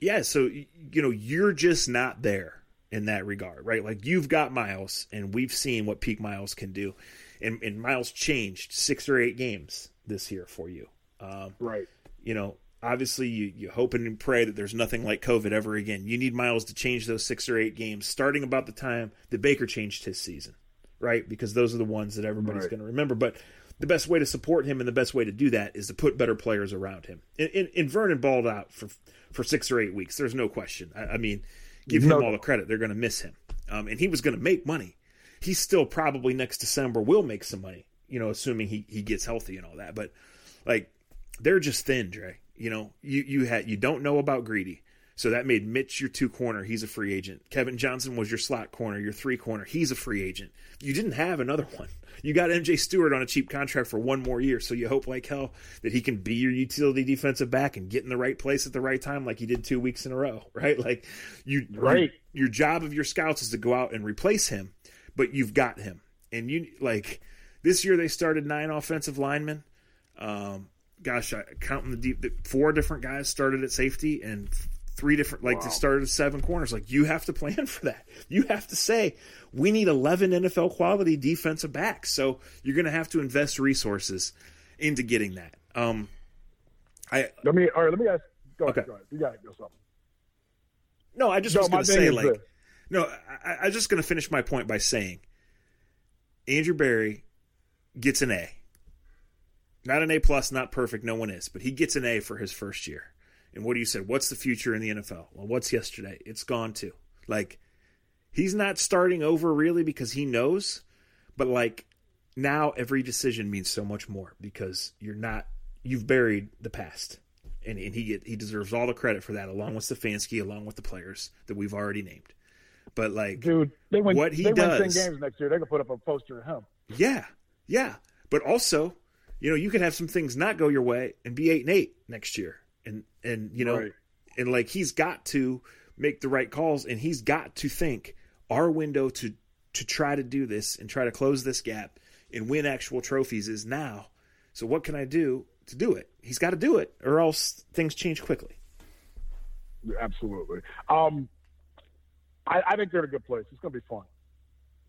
Yeah, so you know you're just not there in that regard, right? Like you've got Myles, and we've seen what peak Myles can do, and, and Myles changed six or eight games this year for you. Um, right. You know, obviously you, you hope and pray that there's nothing like COVID ever again. You need Myles to change those six or eight games, starting about the time that Baker changed his season, right? Because those are the ones that everybody's right. going to remember. But the best way to support him and the best way to do that is to put better players around him. And, and, and Vernon balled out for for six or eight weeks. There's no question. I, I mean, give no. him all the credit. They're going to miss him, um, and he was going to make money. He's still probably next December will make some money. You know, assuming he he gets healthy and all that. But like, they're just thin, Dre. You know, you you had you don't know about Greedy. So that made Mitch your two corner. He's a free agent. Kevin Johnson was your slot corner, your three corner. He's a free agent. You didn't have another one. You got MJ Stewart on a cheap contract for one more year. So you hope like hell that he can be your utility defensive back and get in the right place at the right time, like he did two weeks in a row, *laughs* right? Like you, right. Your, your job of your scouts is to go out and replace him, but you've got him. And you like this year they started nine offensive linemen. Um, gosh, I, counting the deep, four different guys started at safety and three different like wow. start started seven corners like you have to plan *laughs* for that you have to say we need 11 nfl quality defensive backs so you're going to have to invest resources into getting that um i let me all right let me ask go okay. ahead, go ahead. you got go something no i just no, was going to say like this. no I, i was just going to finish my point by saying andrew Berry gets an a not an a plus not perfect no one is but he gets an a for his first year and what do you say? What's the future in the NFL? Well, what's yesterday? It's gone too. Like, he's not starting over really because he knows, but like now every decision means so much more because you're not you've buried the past. And, and he get, he deserves all the credit for that, along with Stefanski, along with the players that we've already named. But like, dude, they win, what he they does, win ten games next year. They can put up a poster of him. Yeah, yeah. But also, you know, you can have some things not go your way and be eight and eight next year and you know, right. and like he's got to make the right calls, and he's got to think our window to to try to do this and try to close this gap and win actual trophies is now. So what can I do to do it? He's got to do it, or else things change quickly. Absolutely. Um, I, I, think they're in a good place. It's going to be fun.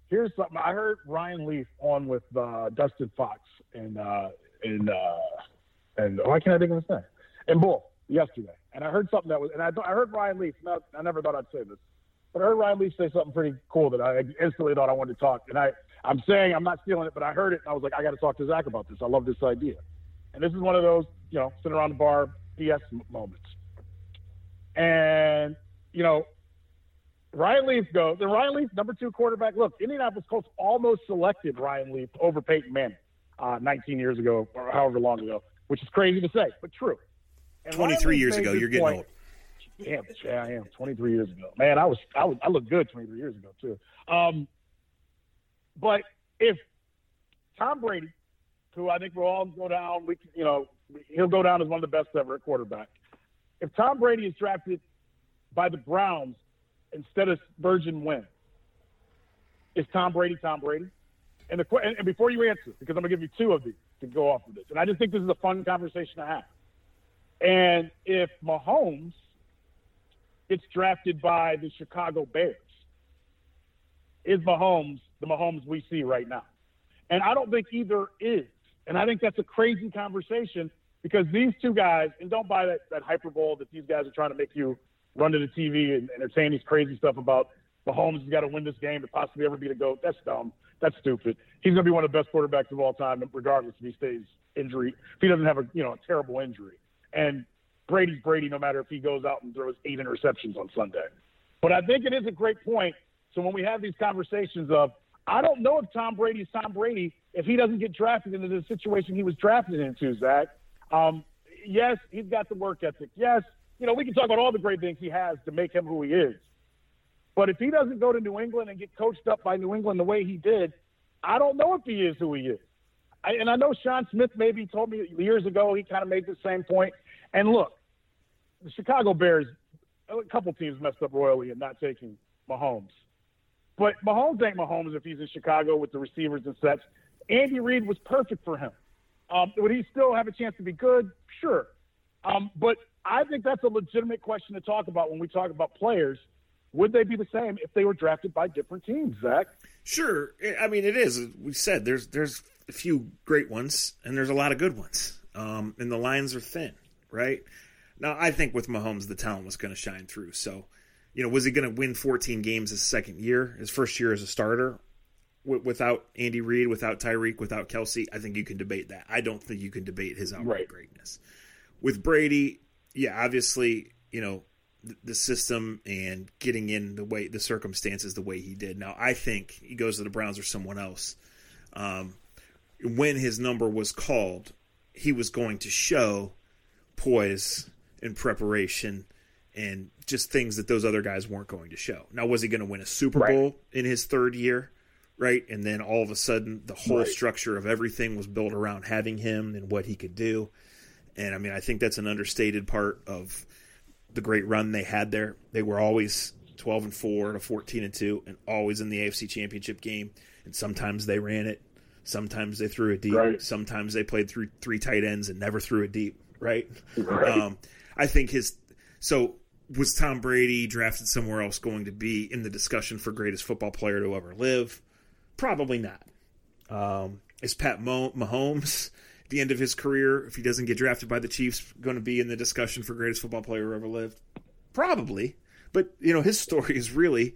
Here's something I heard Ryan Leaf on with uh, Dustin Fox and uh, and uh, and why can't I think of his name? and Bull yesterday, and I heard something that was, and I, I heard Ryan Leaf. Not, I never thought I'd say this, but I heard Ryan Leaf say something pretty cool that I instantly thought I wanted to talk. And I, I'm saying I'm not stealing it, but I heard it, and I was like, I got to talk to Zach about this. I love this idea, and this is one of those, you know, sitting around the bar BS moments. And you know, Ryan Leaf goes, the Ryan Leaf, number two quarterback. Look, Indianapolis Colts almost selected Ryan Leaf over Peyton Manning uh, 19 years ago, or however long ago, which is crazy to say, but true. 23 years ago. You're getting point, old. Yeah, yeah, I am. 23 years ago. Man, I was, I was, I looked good 23 years ago too. Um, but if Tom Brady, who I think will all go down, we, you know, he'll go down as one of the best ever at quarterback. If Tom Brady is drafted by the Browns instead of Spergon Wynn, is Tom Brady Tom Brady? And, the, and before you answer, because I'm going to give you two of these to go off of this, and I just think this is a fun conversation to have. And if Mahomes gets drafted by the Chicago Bears, is Mahomes the Mahomes we see right now? And I don't think either is. And I think that's a crazy conversation because these two guys, and don't buy that, that hyperbole that these guys are trying to make you run to the TV and entertain these crazy stuff about Mahomes has got to win this game to possibly ever be the GOAT. That's dumb. That's stupid. He's going to be one of the best quarterbacks of all time, regardless if he stays injury, if he doesn't have a you know a terrible injury. And Brady's Brady, no matter if he goes out and throws eight interceptions on Sunday. But I think it is a great point. So when we have these conversations of, I don't know if Tom Brady is Tom Brady if he doesn't get drafted into the situation he was drafted into, Zach. Um, yes, he's got the work ethic. Yes, you know, we can talk about all the great things he has to make him who he is. But if he doesn't go to New England and get coached up by New England the way he did, I don't know if he is who he is. I, and I know Sean Smith maybe told me years ago he kind of made the same point. And look, the Chicago Bears, a couple teams messed up royally in not taking Mahomes. But Mahomes ain't Mahomes if he's in Chicago with the receivers and such. Andy Reid was perfect for him. Um, would he still have a chance to be good? Sure. Um, but I think that's a legitimate question to talk about when we talk about players. Would they be the same if they were drafted by different teams, Zach? Sure. I mean, it is. We said there's there's a few great ones and there's a lot of good ones, um, and the lines are thin, right? Now, I think with Mahomes, the talent was going to shine through. So, you know, was he going to win 14 games his second year, his first year as a starter? without Andy Reid, without Tyreek, without Kelce, I think you can debate that. I don't think you can debate his outright right. greatness. With Brady, yeah, obviously, you know, the, the system and getting in the way, the circumstances the way he did. Now, I think he goes to the Browns or someone else. Um, when his number was called, he was going to show poise and preparation and just things that those other guys weren't going to show. Now, was he going to win a Super right. Bowl in his third year? right? And then all of a sudden, the whole right. structure of everything was built around having him and what he could do. And I mean, I think that's an understated part of the great run they had there. They were always 12 and 4 to 14 and 2 and always in the AFC Championship game. And sometimes they ran it, sometimes they threw it deep, right. sometimes they played through three tight ends and never threw it deep, right? right. Um, I think his so was Tom Brady drafted somewhere else going to be in the discussion for greatest football player to ever live? Probably not. Um, is Pat Mahomes at the end of his career, if he doesn't get drafted by the Chiefs, going to be in the discussion for greatest football player who ever lived? Probably. But, you know, his story is really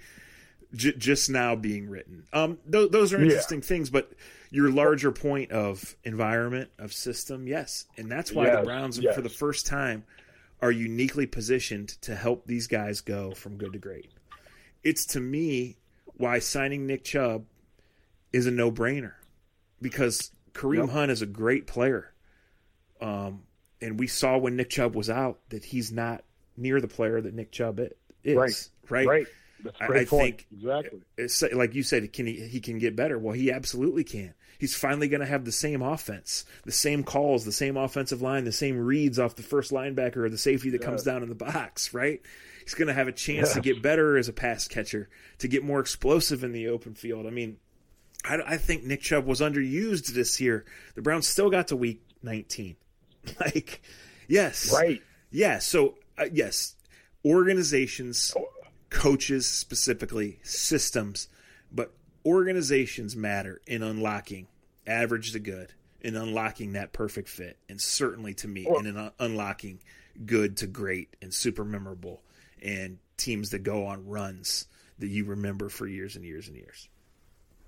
j- just now being written. Um, th- those are interesting yeah. things, but your larger point of environment, of system, yes. And that's why yes, the Browns, yes. for the first time, are uniquely positioned to help these guys go from good to great. It's to me why signing Nick Chubb is a no brainer because Kareem yep. Hunt is a great player. Um, and we saw when Nick Chubb was out that he's not near the player that Nick Chubb is. Right. Right. Right. That's a great I, I think exactly. It's, like you said, can he, he can get better? Well, he absolutely can. He's finally going to have the same offense, the same calls, the same offensive line, the same reads off the first linebacker or the safety that comes down in the box, right? He's going to have a chance to get better as a pass catcher, to get more explosive in the open field. I mean, I, I think Nick Chubb was underused this year. The Browns still got to week 19. *laughs* like, yes. Right. Yeah. So, uh, yes, organizations, coaches specifically, systems, but organizations matter in unlocking average to good, in unlocking that perfect fit, and certainly to me, in un- unlocking good to great and super memorable and teams that go on runs that you remember for years and years and years.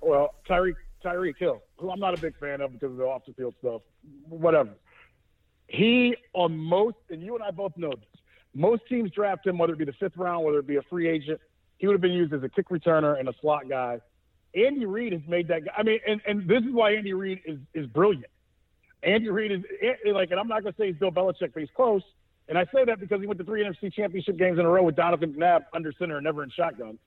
Well, Tyreek Tyreek Hill, who I'm not a big fan of because of the off the field stuff, whatever. He on most, and you and I both know this. Most teams draft him, whether it be the fifth round, whether it be a free agent. He would have been used as a kick returner and a slot guy. Andy Reid has made that guy. I mean, and, and this is why Andy Reid is is brilliant. Andy Reid is like, and I'm not going to say he's Bill Belichick, but he's close. And I say that because he went to three NFC Championship games in a row with Donovan McNabb under center and never in shotgun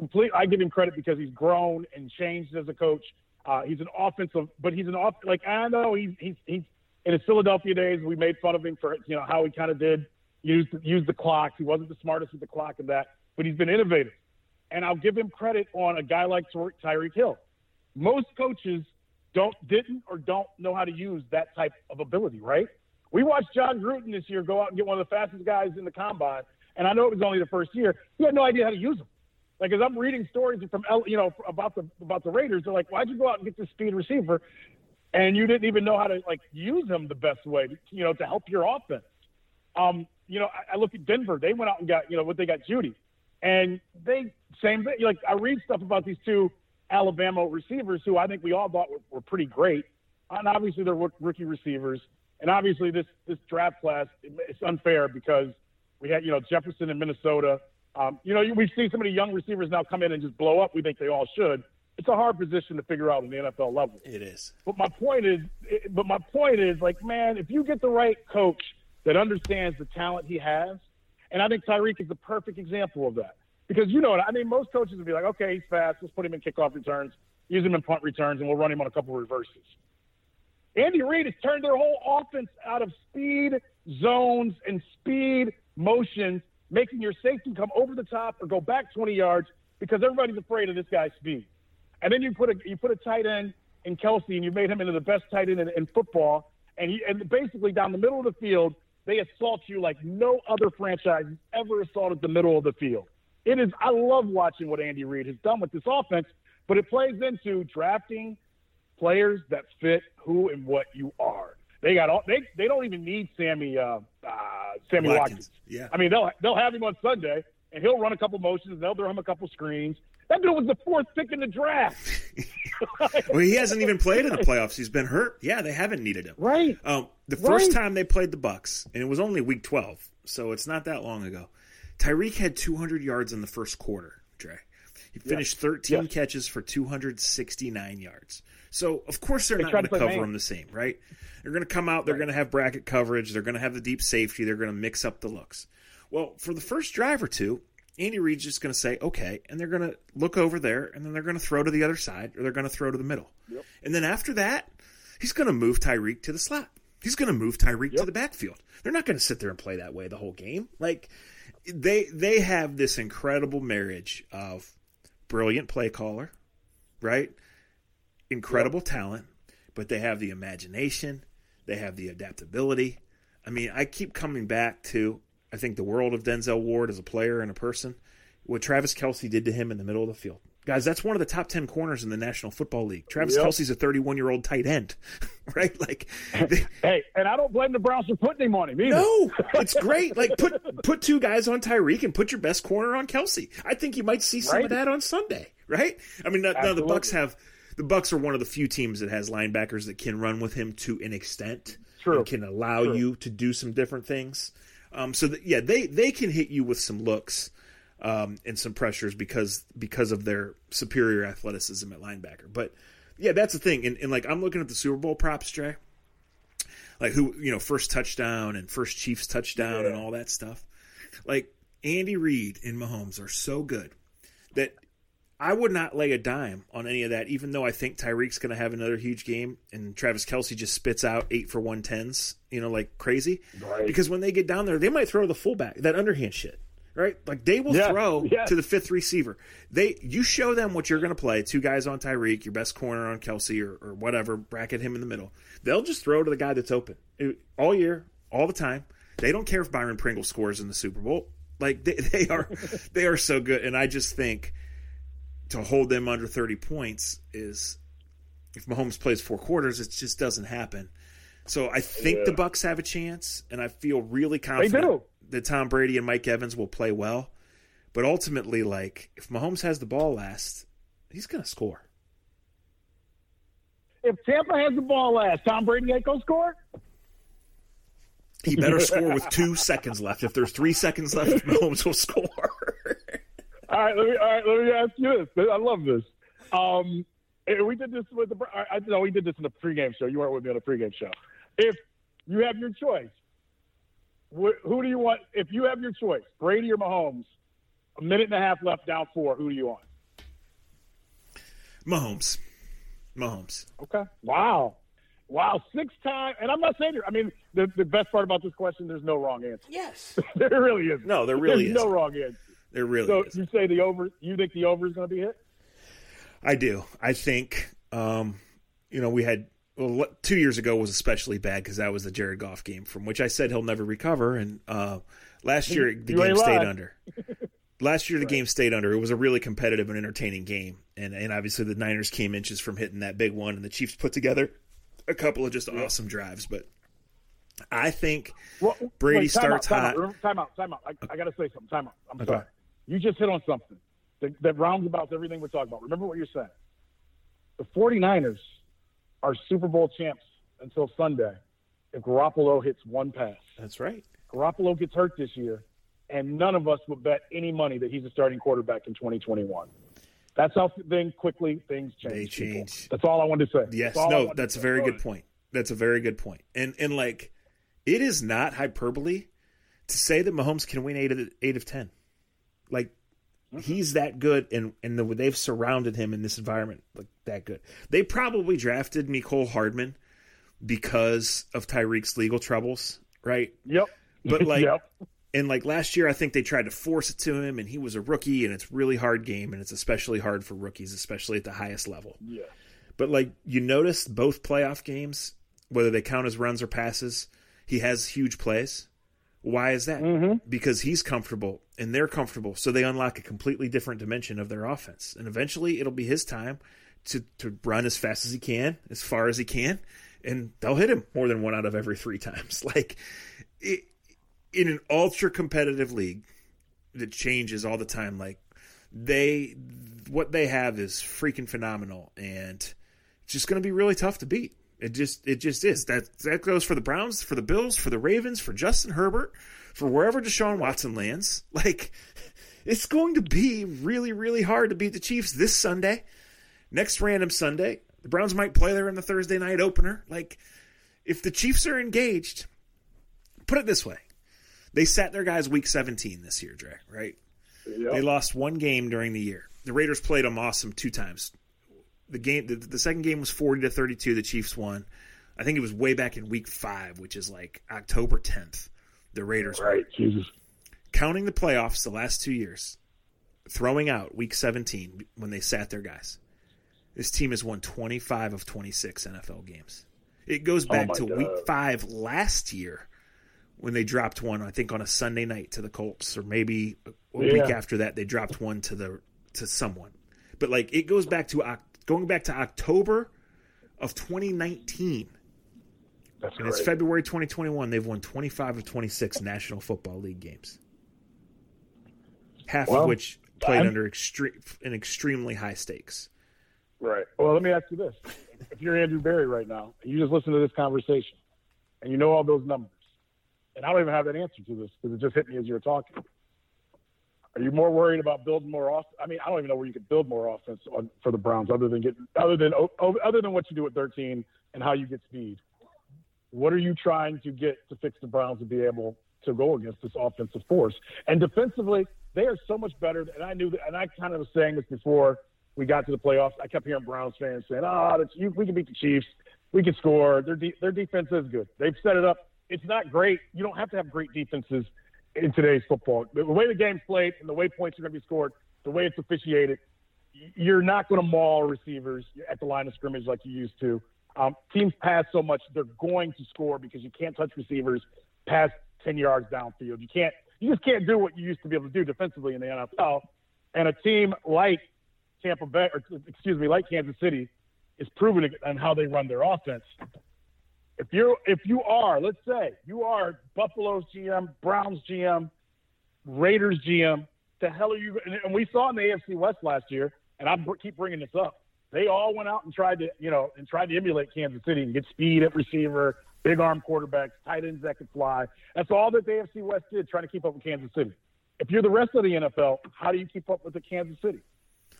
complete. I give him credit because he's grown and changed as a coach. Uh, he's an offensive, but he's an off. Like I know he's he's he's in his Philadelphia days. We made fun of him for you know how he kind of did use use the clock. He wasn't the smartest with the clock and that, but he's been innovative. And I'll give him credit on a guy like Tyreek Hill. Most coaches don't didn't or don't know how to use that type of ability. Right? We watched Jon Gruden this year go out and get one of the fastest guys in the combine, and I know it was only the first year. He had no idea how to use him. Like as I'm reading stories from you know about the about the Raiders, they're like, why'd you go out and get this speed receiver, and you didn't even know how to like use him the best way, you know, to help your offense. Um, you know, I, I look at Denver. They went out and got you know what they got Jeudy, and they same thing. Like I read stuff about these two Alabama receivers who I think we all thought were, were pretty great, and obviously they're rookie receivers. And obviously this this draft class it's unfair because we had you know Jefferson in Minnesota um, you know, we've seen so many young receivers now come in and just blow up. We think they all should. It's a hard position to figure out in the NFL level. It is. But my point is, but my point is, like, man, if you get the right coach that understands the talent he has, and I think Tyreek is the perfect example of that. Because you know, what? I mean, most coaches would be like, okay, he's fast. Let's put him in kickoff returns, use him in punt returns, and we'll run him on a couple of reverses. Andy Reid has turned their whole offense out of speed zones and speed motions making your safety come over the top or go back 20 yards because everybody's afraid of this guy's speed. And then you put a you put a tight end in Kelce, and you made him into the best tight end in, in football. And he and basically down the middle of the field, they assault you like no other franchise has ever assaulted the middle of the field. It is. I love watching what Andy Reid has done with this offense, but it plays into drafting players that fit who and what you are. They got all. They they don't even need Sammy uh, uh, Sammy Watkins. Watkins. Yeah. I mean they'll they'll have him on Sunday and he'll run a couple motions. And they'll throw him a couple screens. That dude was the fourth pick in the draft. *laughs* well, he hasn't even played in the playoffs. He's been hurt. Yeah, they haven't needed him. Right. Um, the first right. time they played the Bucks, and it was only Week 12, so it's not that long ago. Tyreek had 200 yards in the first quarter. Dre. He finished yeah. 13 yeah. catches for 269 yards. So of course they're they not going to cover man. him the same, right? They're going to come out. They're right. going to have bracket coverage. They're going to have the deep safety. They're going to mix up the looks. Well, for the first drive or two, Andy Reid's just going to say, okay, and they're going to look over there, and then they're going to throw to the other side, or they're going to throw to the middle. Yep. And then after that, he's going to move Tyreek to the slot. He's going to move Tyreek yep. to the backfield. They're not going to sit there and play that way the whole game. Like they they have this incredible marriage of brilliant play caller, right? Incredible yep. talent, but they have the imagination, they have the adaptability. I mean, I keep coming back to I think the world of Denzel Ward as a player and a person, what Travis Kelce did to him in the middle of the field. Guys, that's one of the top 10 corners in the National Football League. Travis yep. Kelce's a 31 year old tight end, *laughs* right? Like, they, *laughs* hey, and I don't blame the Browns for putting him on him either. No, it's great. Like, put put two guys on Tyreek and put your best corner on Kelce. I think you might see some right? of that on Sunday, right? I mean, now, now the Bucks have the Bucks are one of the few teams that has linebackers that can run with him to an extent. True. And can allow True. you to do some different things. Um, so that, yeah, they they can hit you with some looks um, and some pressures because because of their superior athleticism at linebacker. But yeah, that's the thing. And, and like I'm looking at the Super Bowl props, Jay. Like who you know first touchdown and first Chiefs touchdown yeah. and all that stuff. Like Andy Reid and Mahomes are so good that I would not lay a dime on any of that, even though I think Tyreek's going to have another huge game and Travis Kelce just spits out eight for one tens, you know, like crazy. Right. Because when they get down there, they might throw the fullback, that underhand shit, right? Like they will yeah, throw yeah. to the fifth receiver. They, you show them what you're going to play. Two guys on Tyreek, your best corner on Kelce or, or whatever, bracket him in the middle. They'll just throw to the guy that's open all year, all the time. They don't care if Byron Pringle scores in the Super Bowl. Like they, *laughs* they are, they are so good. And I just think to hold them under 30 points is if Mahomes plays four quarters, it just doesn't happen. So I think yeah. the Bucks have a chance, and I feel really confident that Tom Brady and Mike Evans will play well. But ultimately, like if Mahomes has the ball last, he's going to score. If Tampa has the ball last, Tom Brady ain't to score. He better score with two seconds left. If there's three seconds left, *laughs* Mahomes will score. All right, let me all right, let me ask you this. I love this. Um, we did this with the. I know we did this in the pregame show. You weren't with me on the pregame show. If you have your choice, who do you want? If you have your choice, Brady or Mahomes, a minute and a half left, down four. Who do you want? Mahomes. Mahomes. Okay. Wow. Wow. Six times, and I'm not saying. I mean, the the best part about this question, there's no wrong answer. Yes. *laughs* there really is. No, there really is. no wrong answer. There really so is. you say the over? You think the over is going to be hit? I do. I think. Um, you know, we had well, two years ago was especially bad because that was the Jared Goff game from which I said he'll never recover. And uh, last year the game stayed under. *laughs* last year the right. game stayed under. It was a really competitive and entertaining game, and and obviously the Niners came inches from hitting that big one, and the Chiefs put together a couple of just yeah. awesome drives. But I think well, Brady wait, starts out, hot. Time out, time out. I, I got to say something. Time out. I'm okay. sorry. You just hit on something that, that roundabouts everything we're talking about. Remember what you're saying. The 49ers are Super Bowl champs until Sunday if Garoppolo hits one pass. That's right. Garoppolo gets hurt this year, and none of us would bet any money that he's a starting quarterback in 2021. That's how then quickly things change. They change. People. That's all I wanted to say. Yes, that's no, that's a very good point. That's a very good point. And and like, it is not hyperbole to say that Mahomes can win eight of eight of ten. Like mm-hmm. he's that good, and and the, they've surrounded him in this environment like that good. They probably drafted Mecole Hardman because of Tyreek's legal troubles, right? Yep. But *laughs* like, yep. and like last year, I think they tried to force it to him, and he was a rookie, and it's really hard game, and it's especially hard for rookies, especially at the highest level. Yeah. But like you notice both playoff games, whether they count as runs or passes, he has huge plays Why is that? Mm-hmm. Because he's comfortable and they're comfortable, so they unlock a completely different dimension of their offense. And eventually, it'll be his time to to run as fast as he can, as far as he can, and they'll hit him more than one out of every three *laughs* times. Like it, in an ultra competitive league that changes all the time, like they what they have is freaking phenomenal, and it's just going to be really tough to beat. It just it just is. That that goes for the Browns, for the Bills, for the Ravens, for Justin Herbert, for wherever Deshaun Watson lands. *laughs* Like it's going to be really really hard to beat the Chiefs this Sunday. Next random Sunday, the Browns might play there in the Thursday night opener. Like if the Chiefs are engaged, put it this way. They sat their guys week 17 this year, Dre, right? Yep. They lost one game during the year. The Raiders played them awesome two times the game the, the second game was 40 to 32 the chiefs won. I think it was way back in week five which is like october 10th the raiders right jesus. Counting the playoffs the last two years throwing out week 17 when they sat their guys this team has won 25 of 26 nfl games. It goes oh back Oh to God. week five last year when they dropped one i think on a sunday night to the colts or maybe a week after that they dropped one to the to someone. But like it goes back to Oc- going back to october of 2019 that's and it's. February 2021. They've won 25 of 26 National Football League games, half Well, of which played I'm- under extreme in extremely high stakes. Right. Well, let me ask you this: If you're Andrew Berry right now, and you just listen to this conversation, and you know all those numbers, and I don't even have that answer to this because it just hit me as you were talking. Are you more worried about building more off? I mean, I don't even know where you could build more offense on, for the Browns, other than getting, other than other than what you do at 13 and how you get speed. What are you trying to get to fix the Browns to be able to go against this offensive force? And defensively, they are so much better. And I knew that, and I kind of was saying this before we got to the playoffs. I kept hearing Browns fans saying, "Ah, oh, we can beat the Chiefs. We can score. Their de- their defense is good. They've set it up. It's not great. You don't have to have great defenses in today's football. The way the game's played and the way points are going to be scored, the way it's officiated, you're not going to maul receivers at the line of scrimmage like you used to. Um, teams pass so much, they're going to score because you can't touch receivers past 10 yards downfield. You can't, you just can't do what you used to be able to do defensively in the NFL. And a team like Tampa Bay, or excuse me, like Kansas City, is proving it on how they run their offense. If you're, if you are, let's say you are Buffalo's GM, Browns GM, Raiders GM, the hell are you? And we saw in the AFC West last year, and I keep bringing this up. They all went out and tried to, you know, and tried to emulate Kansas City and get speed at receiver, big arm quarterbacks, tight ends that could fly. That's all that the AFC West did, trying to keep up with Kansas City. If you're the rest of the NFL, how do you keep up with the Kansas City?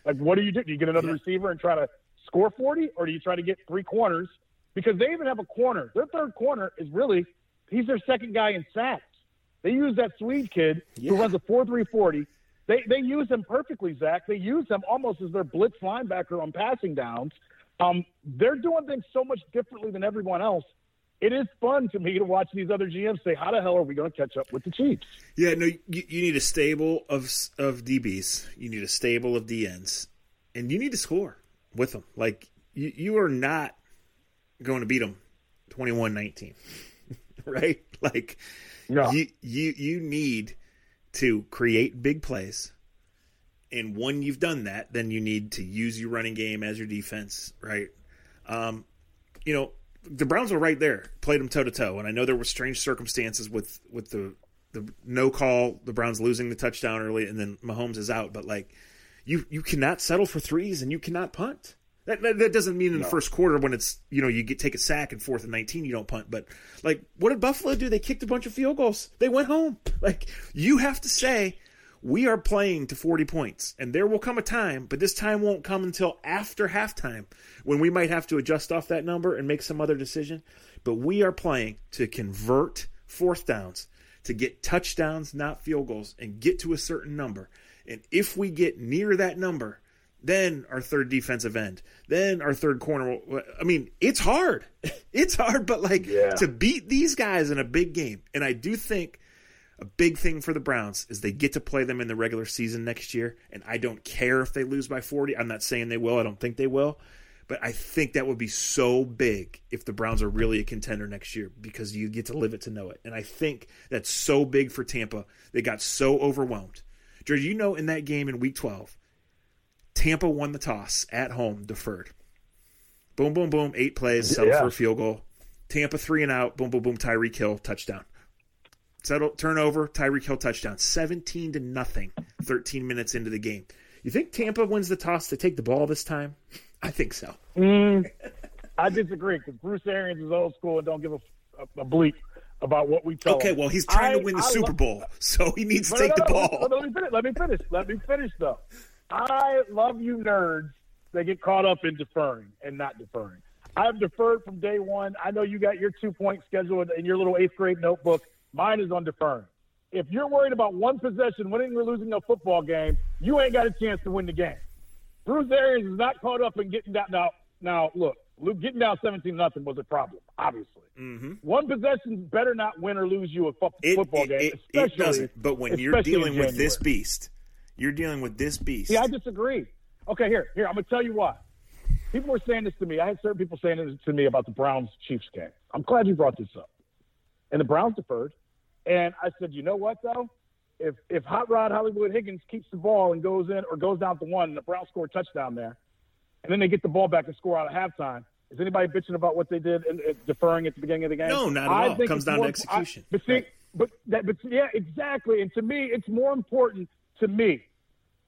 Like, what do you do? Do you get another Yeah. receiver and try to score 40, or do you try to get three corners? Because they even have a corner. Their third corner is really, he's their second guy in sacks. They use that Sneed kid Yeah. who runs a 4 3 40. They, they use him perfectly, Zach. They use him almost as their blitz linebacker on passing downs. Um, they're doing things so much differently than everyone else. It is fun to me to watch these other GMs say, "How the hell are we going to catch up with the Chiefs?" Yeah, no, you, you need a stable of of DBs. You need a stable of DNs, and you need to score with them. Like you, you are not going to beat them 21-19, *laughs* right? Like No. you you you need to create big plays. And when you've done that, then you need to use your running game as your defense, right? Um, you know, the Browns were right there, played them toe to toe, and I know there were strange circumstances with with the the no call, the Browns losing the touchdown early, and then Mahomes is out. But like, you you cannot settle for threes, and you cannot punt. That, that, doesn't mean in the first quarter when it's you know you get take a sack and fourth and nineteen you don't punt. But like, what did Buffalo do? They kicked a bunch of field goals. They went home. *laughs* Like you have to say. We are playing to 40 points, and there will come a time, but this time won't come until after halftime when we might have to adjust off that number and make some other decision. But we are playing to convert fourth downs, to get touchdowns, not field goals, and get to a certain number. And if we get near that number, then our third defensive end, then our third corner. I mean, it's hard. *laughs* It's hard, but like Yeah. to beat these guys in a big game, and I do think a big thing for the Browns is they get to play them in the regular season next year, and I don't care if they lose by 40. I'm not saying they will. I don't think they will. But I think that would be so big if the Browns are really a contender next year because you get to live it to know it. And I think that's so big for Tampa. They got so overwhelmed. George, you know, in that game in week 12, Tampa won the toss at home, deferred. Boom, boom, boom, eight plays, settle Yeah. for a field goal. Tampa three and out, boom, boom, boom, Tyreek Hill, touchdown. Settle, turnover, Tyreek Hill, touchdown. 17 to nothing, 13 minutes into the game. You think Tampa wins the toss to take the ball this time? I think so. Mm, I disagree because Bruce Arians is old school and don't give a, a, a bleep about what we tell Okay, well, he's trying I- to win the I Super love- Bowl, so he needs to take no, the no, ball. no, Let me finish. Let me finish. Let me finish though. I love you nerds that get caught up in deferring and not deferring. I've deferred from day one. I know you got your two point schedule in your little eighth grade notebook. Mine is on deferring. If you're worried about one possession, winning or losing a football game, you ain't got a chance to win the game. Bruce Arians is not caught up in getting down. Now, now look, Luke, getting down 17 nothing was a problem, obviously. hmm One possession better not win or lose you a fo- It, football it, game, it, especially. it doesn't. But when you're dealing with this beast, you're dealing with this beast. Yeah, I disagree. Okay, here, here, I'm gonna tell you why. People were saying this to me. I had certain people saying this to me about the Browns Chiefs game. I'm glad you brought this up. And the Browns deferred. And I said, you know what though? If if Hot Rod Hollywood Higgins keeps the ball and goes in or goes down to one, and the Browns score a touchdown there, and then they get the ball back and score out of halftime. Is anybody bitching about what they did in deferring at the beginning of the game? No, not at I all. think Comes down to execution. I- but see, Right. but that, but yeah, exactly. And to me, it's more important to me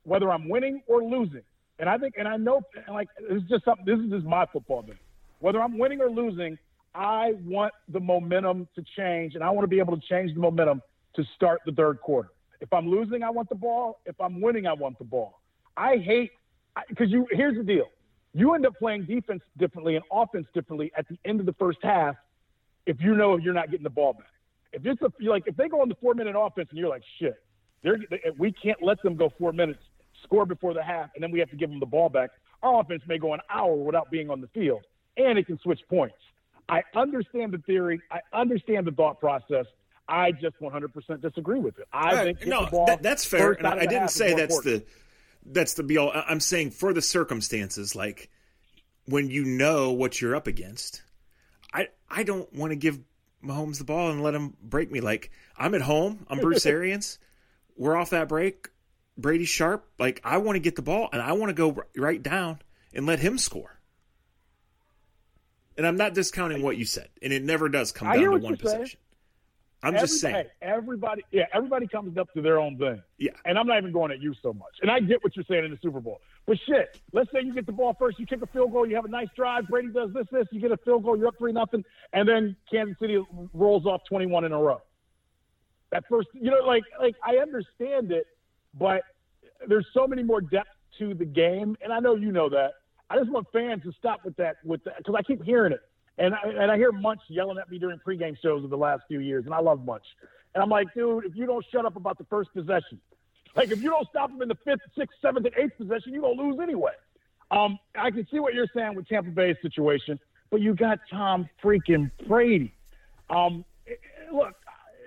whether I'm winning or losing. And I think, and I know, like this is just something. This is just my football thing. Whether I'm winning or losing, I want the momentum to change, and I want to be able to change the momentum to start the third quarter. If I'm losing, I want the ball. If I'm winning, I want the ball. I hate because you. Here's the deal: you end up playing defense differently and offense differently at the end of the first half if you know you're not getting the ball back. If it's a, like if they go on the four minute offense and you're like shit, they're, they, we can't let them go four minutes, score before the half, and then we have to give them the ball back. Our offense may go an hour without being on the field, and it can switch points. I understand the theory. I understand the thought process. I just 100% disagree with it. I Right. think no, that, that's fair. And out I didn't say that's important. the that's the be all. I- I'm saying for the circumstances, like when you know what you're up against, I I don't want to give Mahomes the ball and let him break me. Like I'm at home. I'm Bruce *laughs* Arians. We're off that break. Brady sharp. Like I want to get the ball and I want to go right down and let him score. And I'm not discounting what you said, and it never does come I down to one you're saying. I'm just saying, everybody, yeah, everybody comes up to their own thing. yeah. And I'm not even going at you so much. And I get what you're saying in the Super Bowl. But shit, let's say you get the ball first, you kick a field goal, you have a nice drive, Brady does this, this, you get a field goal, you're up three nothing, and then Kansas City rolls off 21 in a row. That first, you know, like, like I understand it, but there's so many more depth to the game, and I know you know that. I just want fans to stop with that, with that, because I keep hearing it, and I, and I hear Munch yelling at me during pregame shows of the last few years, and I love Munch, and I'm like, dude, if you don't shut up about the first possession, like if you don't stop them in the fifth, sixth, seventh, and eighth possession, you're gonna lose anyway. Um, I can see what you're saying with Tampa Bay's situation, but you got Tom freaking Brady. Um, it- it- look,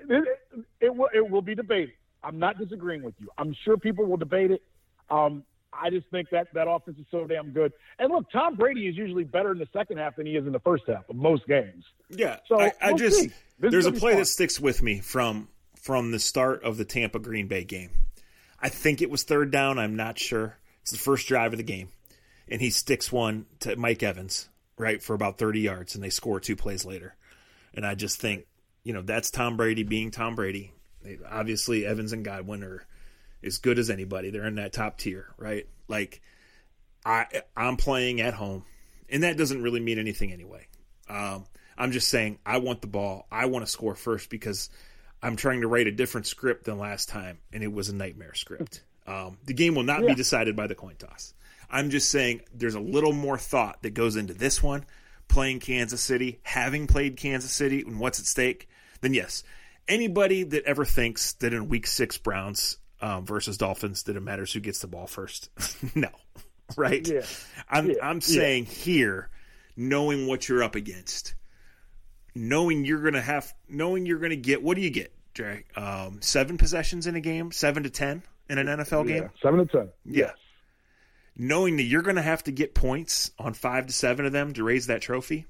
it, it, will, it will be debated. I'm not disagreeing with you. I'm sure people will debate it. Um, I just think that that offense is so damn good. And look, Tom Brady is usually better in the second half than he is in the first half of most games. Yeah, So, I, I we'll just see. This is there's a play fun. that sticks with me from from the start of the Tampa Green Bay game. I think it was third down. I'm not sure. It's the first drive of the game, and he sticks one to Mike Evans right for about 30 yards, and they score two plays later. And I just think, you know, that's Tom Brady being Tom Brady. They, obviously, Evans and Godwin are as good as anybody. They're in that top tier, right? Like I I'm playing at home, and that doesn't really mean anything anyway. Um, I'm just saying I want the ball. I want to score first because I'm trying to write a different script than last time, and it was a nightmare script. Um, the game will not Yeah. be decided by the coin toss. I'm just saying there's a little more thought that goes into this one, playing Kansas City, having played Kansas City, and what's at stake. Then yes, anybody that ever thinks that in Week Six Browns um, versus Dolphins that it matters who gets the ball first, *laughs* no, right? Yeah. I'm Yeah. I'm Yeah. saying here, knowing what you're up against, knowing you're gonna have, knowing you're gonna get. What do you get, Jay? Um, seven possessions in a game, seven to ten in an NFL game. Yeah, seven to ten. Yeah. knowing that you're going to have to get points on five to seven of them to raise that trophy.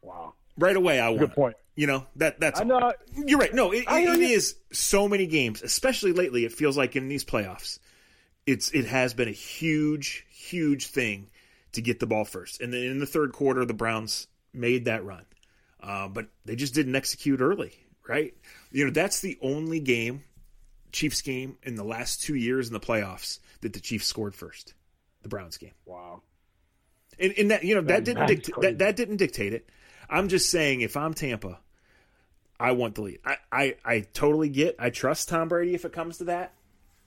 Wow. Right away, I want. Good point. You know that that's. I know. You're right. No, it, it, it is so many games, especially lately. It feels like in these playoffs, it's it has been a huge, huge thing to get the ball first. And then in the third quarter, the Browns made that run, uh, but they just didn't execute early. Right? You know that's the only game, Chiefs game in the last two years in the playoffs that the Chiefs scored first, the Browns game. Wow. And, and that you know that, That- didn't that that didn't dictate it. I'm just saying if I'm Tampa, I want the lead. I, I, I totally get. I trust Tom Brady if it comes to that.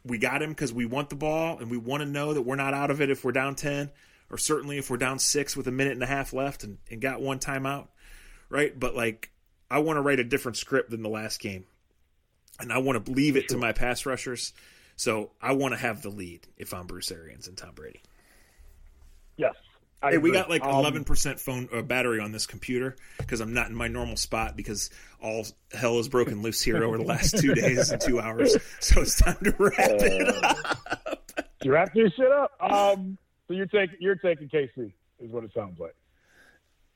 We got him because we want the ball and we want to know that we're not out of it if we're down ten, or certainly if we're down six with a minute and a half left and, and got one timeout, right? But like, I want to write a different script than the last game, and I want to leave it to my pass rushers. So I want to have the lead if I'm Bruce Arians and Tom Brady. Yes. I Hey, we got like Um, eleven percent phone uh, battery on this computer because I'm not in my normal spot because all hell has broken loose here over the last two days and two hours. So it's time to wrap it up. You wrap your shit up. Um, so you're taking you're taking KC is what it sounds like.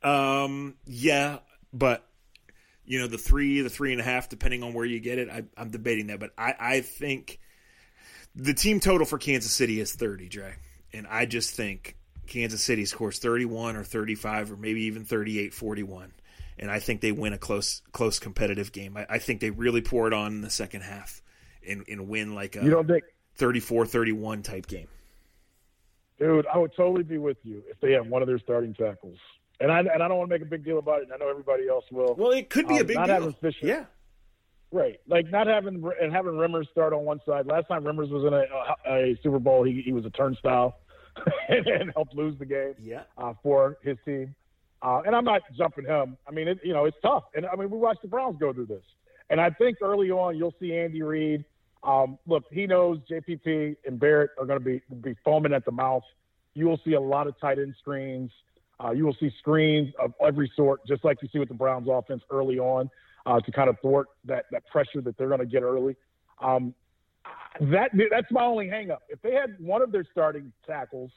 Um, yeah, but you know the three, the three and a half, depending on where you get it. I, I'm debating that, but I, I think the team total for Kansas City is 30, Dre, and I just think Kansas City scores 31 or 35 or maybe even 38, 41. And I think they win a close, close competitive game. I, I think they really pour it on in the second half and, and win like You a don't think, 34 31 type game. dude? I would totally be with you if they had one of their starting tackles. And I and I don't want to make a big deal about it. And I know everybody else will. Well, it could be a Um, big not deal. having Fisher. Yeah. Right, like not having and having Remmers start on one side. Last time Remmers was in a, a, a Super Bowl, he, he was a turnstile *laughs* and, and helped lose the game Yeah. uh, for his team. Uh, and I'm not jumping him. I mean, it, you know, it's tough. And I mean, we watched the Browns go through this. And I think early on, you'll see Andy Reid. Um, look, he knows JPP and Barrett are going to be be foaming at the mouth. You will see a lot of tight end screens. Uh, you will see screens of every sort, just like you see with the Browns offense early on, uh, to kind of thwart that that pressure that they're going to get early. Um, that that's my only hangup. If they had one of their starting tackles,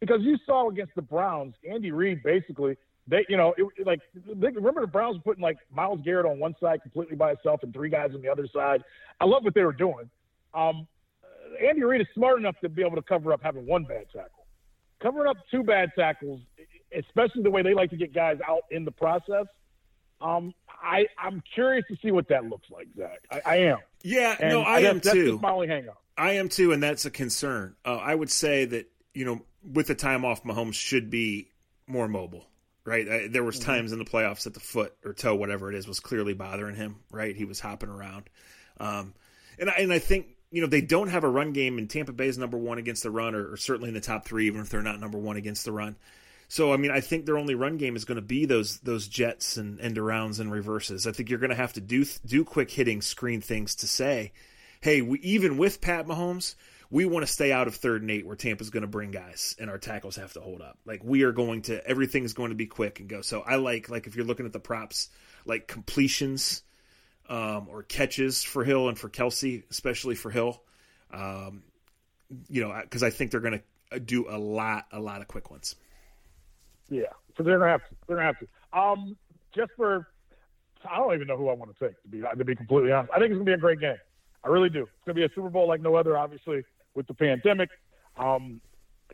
because you saw against the Browns, Andy Reid basically they you know it, like they, remember the Browns were putting like Myles Garrett on one side completely by himself and three guys on the other side. I love what they were doing. Um, Andy Reid is smart enough to be able to cover up having one bad tackle. Covering up two bad tackles, especially the way they like to get guys out in the process. Um, I I'm curious to see what that looks like, Zach. I, I am. Yeah. And no, I am that's too. Just my only hang up. I am too, and that's a concern. Uh, I would say that you know, with the time off, Mahomes should be more mobile. Right, uh, there was times in the playoffs that the foot or toe, whatever it is, was clearly bothering him. Right, he was hopping around, um, and I, and I think you know they don't have a run game, and Tampa Bay is number one against the run, or, or certainly in the top three, even if they're not number one against the run. So I mean, I think their only run game is going to be those those jets and end arounds and reverses. I think you're going to have to do do quick hitting screen things to say, hey, we, even with Pat Mahomes, we want to stay out of third and eight where Tampa's going to bring guys and our tackles have to hold up. Like we are going to everything's going to be quick and go. So I like like if you're looking at the props, like completions um, or catches for Hill and for Kelce, especially for Hill. Um, you know, because I think they're going to do a lot, a lot of quick ones. Yeah, so they're gonna have to. They're gonna have to. Um, just for, I don't even know who I want to take to be to be completely honest. I think it's gonna be a great game. I really do. It's gonna be a Super Bowl like no other. Obviously, with the pandemic, um,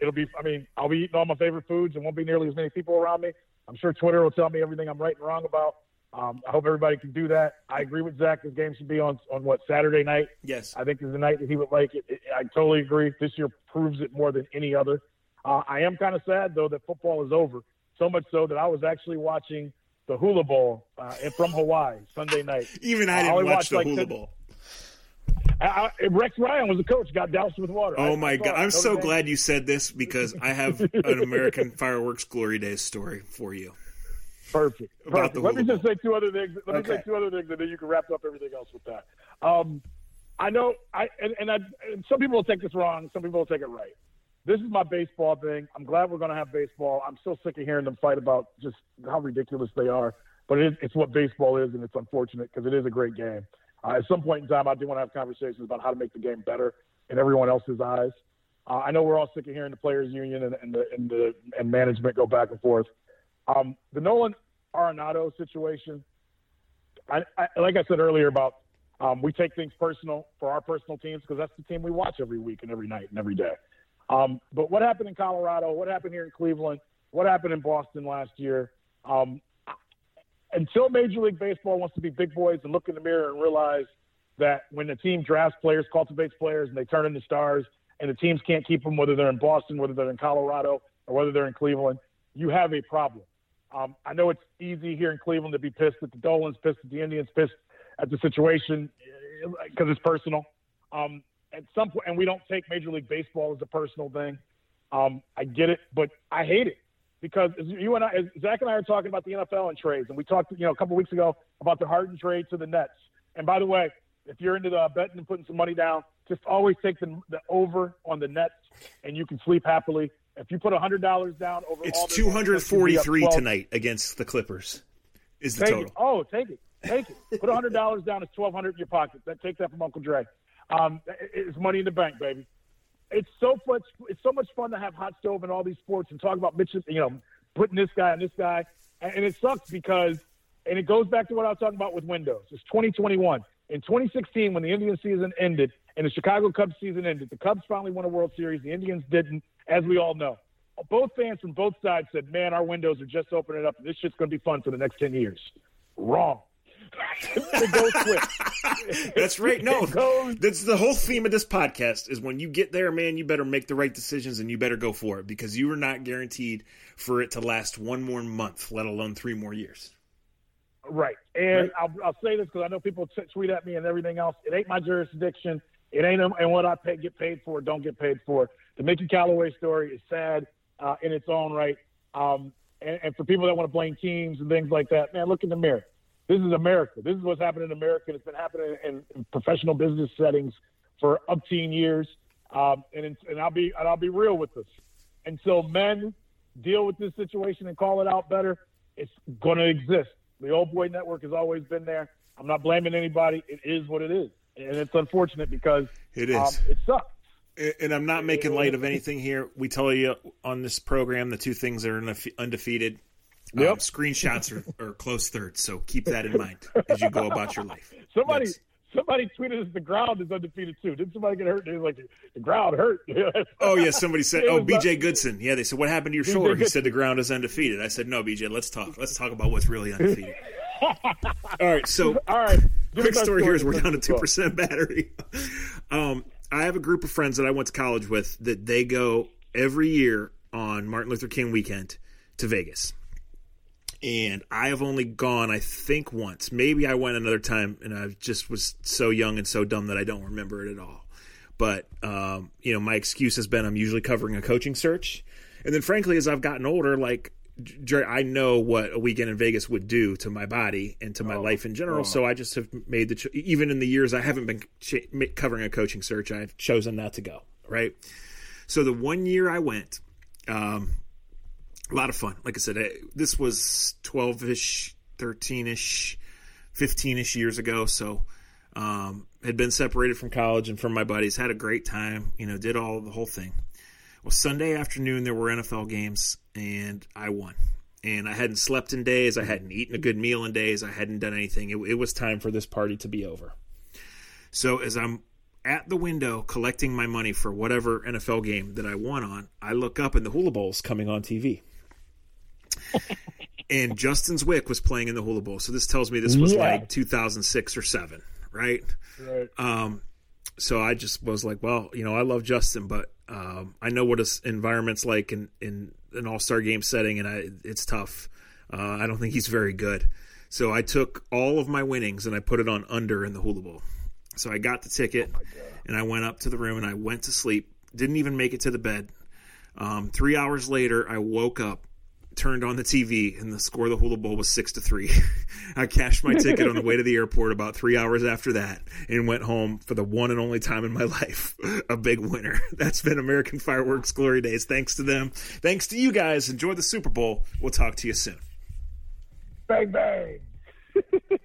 it'll be. I mean, I'll be eating all my favorite foods, and won't be nearly as many people around me. I'm sure Twitter will tell me everything I'm right and wrong about. Um, I hope everybody can do that. I agree with Zach. This game should be on on what Saturday night. Yes. I think is the night that he would like it. I totally agree. This year proves it more than any other. Uh, I am kind of sad though that football is over. So much so that I was actually watching the Hula Bowl uh, from Hawaii Sunday night. Even I I didn't only watch the like, Hula the- Bowl. I, I, Rex Ryan was the coach. Got doused with water. Oh I- my I god! I'm so glad you said this because I have an American *laughs* Fireworks Glory Days story for you. Perfect. About Perfect. the Let me just say two other things. Let me say two other things, and then you can wrap up everything else with that. Um, I know, I and, and I, and some people will take this wrong. Some people will take it right. This is my baseball thing. I'm glad we're going to have baseball. I'm still sick of hearing them fight about just how ridiculous they are. But it it's what baseball is, and it's unfortunate because it is a great game. Uh, at some point in time, I do want to have conversations about how to make the game better. in everyone else's eyes. Uh, I know we're all sick of hearing the players' union and, and the and the and management go back and forth. Um, the Nolan Arenado situation, I, I, like I said earlier about um, we take things personal for our personal teams because that's the team we watch every week and every night and every day. Um, but what happened in Colorado? What happened here in Cleveland? What happened in Boston last year? Um, until Major League Baseball wants to be big boys and look in the mirror and realize that when the team drafts players, cultivates players, and they turn into stars, and the teams can't keep them, whether they're in Boston, whether they're in Colorado, or whether they're in Cleveland, you have a problem. Um, I know it's easy here in Cleveland to be pissed at the Dolans, pissed at the Indians, pissed at the situation because it's personal. Um, at some point, and we don't take Major League Baseball as a personal thing. Um, I get it, but I hate it because you and I, Zach and I are talking about the NFL and trades, and we talked, you know, a couple weeks ago about the Harden trade to the Nets. And by the way, if you're into the betting and putting some money down, just always take the, the over on the Nets, and you can sleep happily. If you put hundred dollars down over, it's two hundred forty-three tonight against the Clippers. Is the take total? It. Oh, take it, take it. put hundred dollars down. It's twelve hundred in your pocket. That take that from Uncle Dre. Um, it's money in the bank, baby. It's so much. It's so much fun to have hot stove and all these sports and talk about Mitch. You know, putting this guy on this guy, and it sucks because, and it goes back to what I was talking about with Windows. It's 2021. In 2016, when the Indian season ended and the Chicago Cubs season ended, the Cubs finally won a World Series. The Indians didn't, as we all know. Both fans from both sides said, "Man, our windows are just opening up. This shit's going to be fun for the next 10 years." Wrong. It goes quick. That's right. No, goes, that's the whole theme of this podcast is when you get there, man, you better make the right decisions and you better go for it because you are not guaranteed for it to last one more month, let alone three more years. Right. And right. I'll, I'll, say this because I know people t- tweet at me and everything else. It ain't my jurisdiction. It ain't and what I pay, get paid for, don't get paid for. The Mickey Callaway story is sad uh, in its own right. Um, and, and for people that want to blame teams and things like that, man, look in the mirror. This is America. This is what's happening in America. It's been happening in, in professional business settings for upteen years. Um, and and I'll be and I'll be real with this. Until men deal with this situation and call it out better, it's going to exist. The old boy network has always been there. I'm not blaming anybody. It is what it is, and it's unfortunate because it is. Um, it sucks. And I'm not making light of anything here. We tell you on this program the two things that are undefeated Yep. Um, screenshots are, are close third, so keep that in mind as you go about your life. Somebody That's, somebody tweeted us the ground is undefeated too. Did somebody get hurt? They like the ground hurt. *laughs* oh yeah, somebody said, "Oh, BJ Goodson." Yeah, they said, "What happened to your shoulder?" He said, "The ground is undefeated." I said, "No, BJ, let's talk. Let's talk about what's really undefeated." *laughs* All right, so all right. Quick story, story here is we're down to two percent battery. Um, I have a group of friends that I went to college with that they go every year on Martin Luther King weekend to Vegas and I have only gone, I think, once. Maybe I went another time, and I just was so young and so dumb that I don't remember it at all. But um, you know, my excuse has been I'm usually covering a coaching search, and then frankly, as I've gotten older, like I know what a weekend in Vegas would do to my body and to my oh, life in general. Oh. So I just have made the cho- even in the years I haven't been ch- covering a coaching search, I've chosen not to go. Right. So the one year I went, um, a lot of fun. Like I said, this was 12 ish, 13 ish, 15 ish years ago. So, um, had been separated from college and from my buddies, had a great time, you know, did all the whole thing. Well, Sunday afternoon, there were NFL games and I won. And I hadn't slept in days. I hadn't eaten a good meal in days. I hadn't done anything. It, it was time for this party to be over. So, as I'm at the window collecting my money for whatever NFL game that I won on, I look up and the Hula Bowl's coming on TV and Justin Zwick was playing in the Hula Bowl. So this tells me this was yeah. like 2006 or seven, right? Right. Um, so I just was like, well, you know, I love Justin, but um, I know what his environment's like in, in an All Star game setting, and I, it's tough. Uh, I don't think he's very good. So I took all of my winnings and I put it on under in the Hula Bowl. So I got the ticket oh and I went up to the room and I went to sleep. Didn't even make it to the bed. Um, three hours later, I woke up turned on the TV and the score of the Hula Bowl was six to three. *laughs* I cashed my ticket on the way to the airport about three hours after that and went home for the one and only time in my *laughs* life. A big winner. That's been American Fireworks Glory Days. Thanks to them. Thanks to you guys. Enjoy the Super Bowl. We'll talk to you soon. Bang, bang. *laughs*